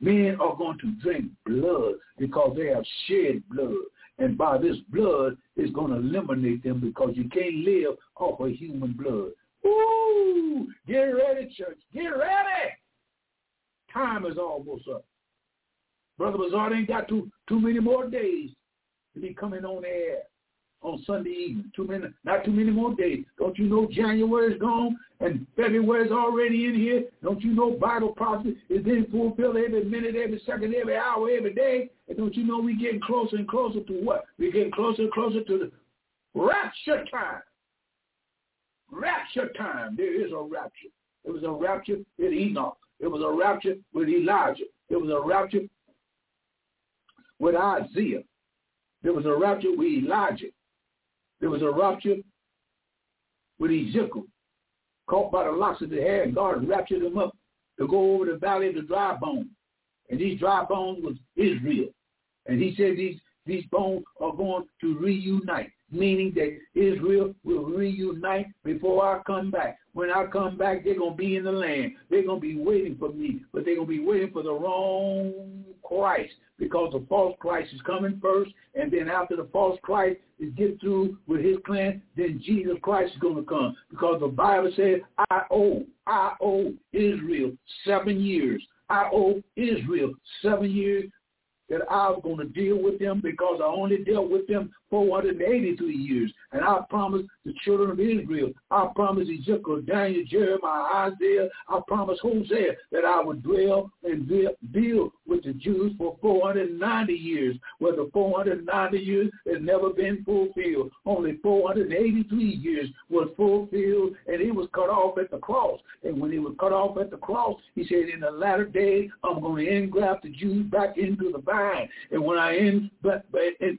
Men are going to drink blood because they have shed blood. And by this blood, it's going to eliminate them because you can't live off of human blood. Ooh, get ready, church. Get ready. Time is almost up. Brother Bazaar ain't got too too many more days to be coming on air on Sunday evening. Too many, not too many more days. Don't you know January's gone and February's already in here? Don't you know Bible prophecy is being fulfilled every minute, every second, every hour, every day? And don't you know we're getting closer and closer to what? We're getting closer and closer to the rapture time. Rapture time. There is a rapture. It was a rapture with Enoch. It was a rapture with Elijah. It was a rapture with Isaiah. There was a rapture with Elijah. There was a rupture with Ezekiel, caught by the locks of the hair, and God raptured him up to go over the valley of the dry bones. And these dry bones was Israel. And he said these, these bones are going to reunite meaning that Israel will reunite before I come back. When I come back, they're going to be in the land. They're going to be waiting for me, but they're going to be waiting for the wrong Christ because the false Christ is coming first, and then after the false Christ is get through with his plan, then Jesus Christ is going to come because the Bible says, I owe, I owe Israel seven years. I owe Israel seven years that I was going to deal with them because I only dealt with them 483 years. And I promised the children of Israel, I promised Ezekiel, Daniel, Jeremiah, Isaiah, I promised Hosea that I would dwell and deal with the Jews for 490 years, where the 490 years has never been fulfilled. Only 483 years was fulfilled, and it was cut off at the cross. And when he was cut off at the cross, he said, in the latter day, I'm going to engraft the Jews back into the vine. And when I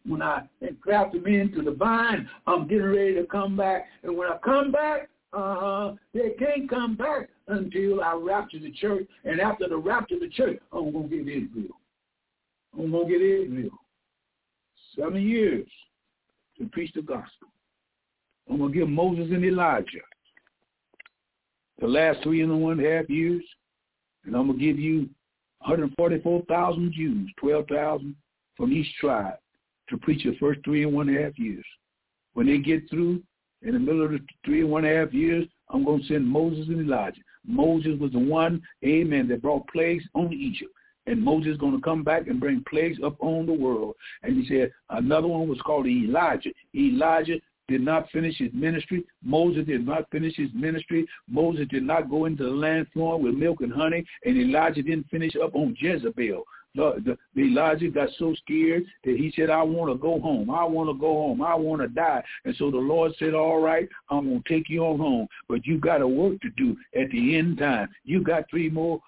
when I engraft them into the vine. I'm getting ready to come back. And when I come back, uh, they can't come back until I rapture the church. And after the rapture of the church, I'm going to get Israel. I'm going to get Israel. Seven years to preach the gospel. I'm going to give Moses and Elijah the last three and one half years. And I'm going to give you 144,000 Jews, 12,000 from each tribe to preach the first three and one half years. When they get through, in the middle of the three and one half years, I'm going to send Moses and Elijah. Moses was the one, amen, that brought plagues on Egypt. And Moses is going to come back and bring plagues up on the world. And he said another one was called Elijah. Elijah did not finish his ministry. Moses did not finish his ministry. Moses did not go into the land flowing with milk and honey. And Elijah didn't finish up on Jezebel Elijah got so scared that he said, I want to go home. I want to go home. I want to die. And so the Lord said, all right, I'm going to take you on home. But you got a work to do at the end time. You got three more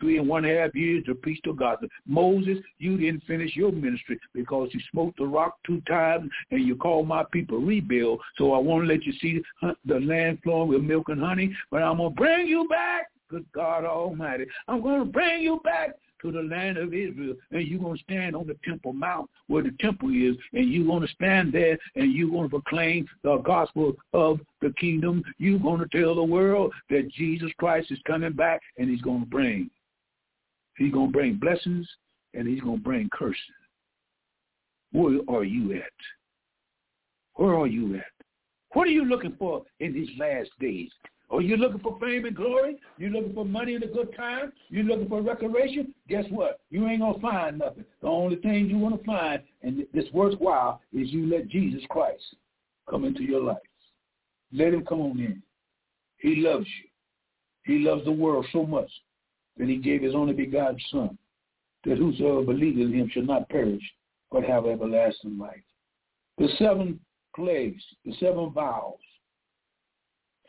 three and one half years to preach the gospel. Moses, you didn't finish your ministry because you smoked the rock two times and you called my people rebuild. So I want to let you see the land flowing with milk and honey, but I'm going to bring you back. Good God Almighty. I'm going to bring you back to the land of Israel, and you're going to stand on the Temple Mount where the temple is, and you're going to stand there, and you're going to proclaim the gospel of the kingdom. You're going to tell the world that Jesus Christ is coming back, and he's going to bring. He's going to bring blessings, and he's going to bring curses. Where are you at? Where are you at? What are you looking for in these last days? Are you looking for fame and glory? You looking for money and a good time? You looking for recreation? Guess what? You ain't gonna find nothing. The only thing you want to find, and this worthwhile, is you let Jesus Christ come into your life. Let him come on in. He loves you. He loves the world so much that he gave his only begotten Son, that whosoever believes in him shall not perish, but have everlasting life. The seven plagues, the seven vows,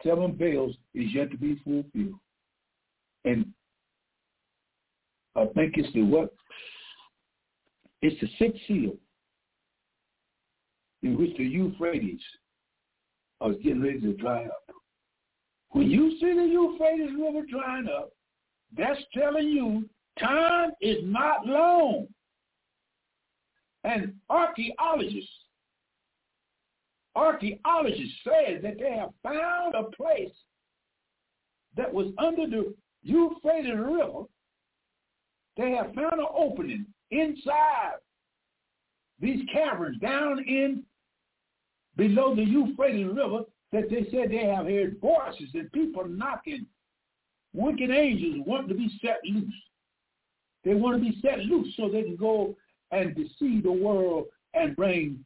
seven veils is yet to be fulfilled. And I think it's the what? It's the sixth seal in which the Euphrates are getting ready to dry up. When you see the Euphrates River drying up, that's telling you time is not long. And archaeologists, archaeologists say that they have found a place that was under the Euphrates River. They have found an opening inside these caverns down in below the Euphrates River that they said they have heard voices and people knocking. Wicked angels want to be set loose. They want to be set loose so they can go and deceive the world and bring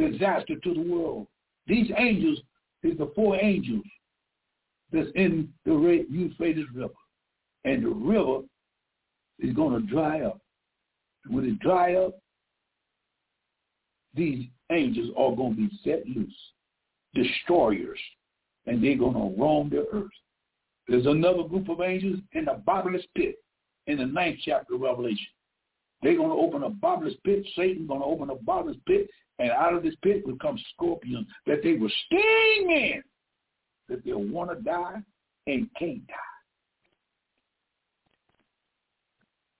disaster to the world. These angels is the four angels that's in the Euphrates River. And the river is going to dry up. When it dry up, these angels are going to be set loose, destroyers, and they're going to roam the earth. There's another group of angels in the bottomless pit in the ninth chapter of Revelation. They're going to open a bottomless pit. Satan's going to open a bottomless pit, and out of this pit would come scorpions that they will sting that they'll want to die and can't die.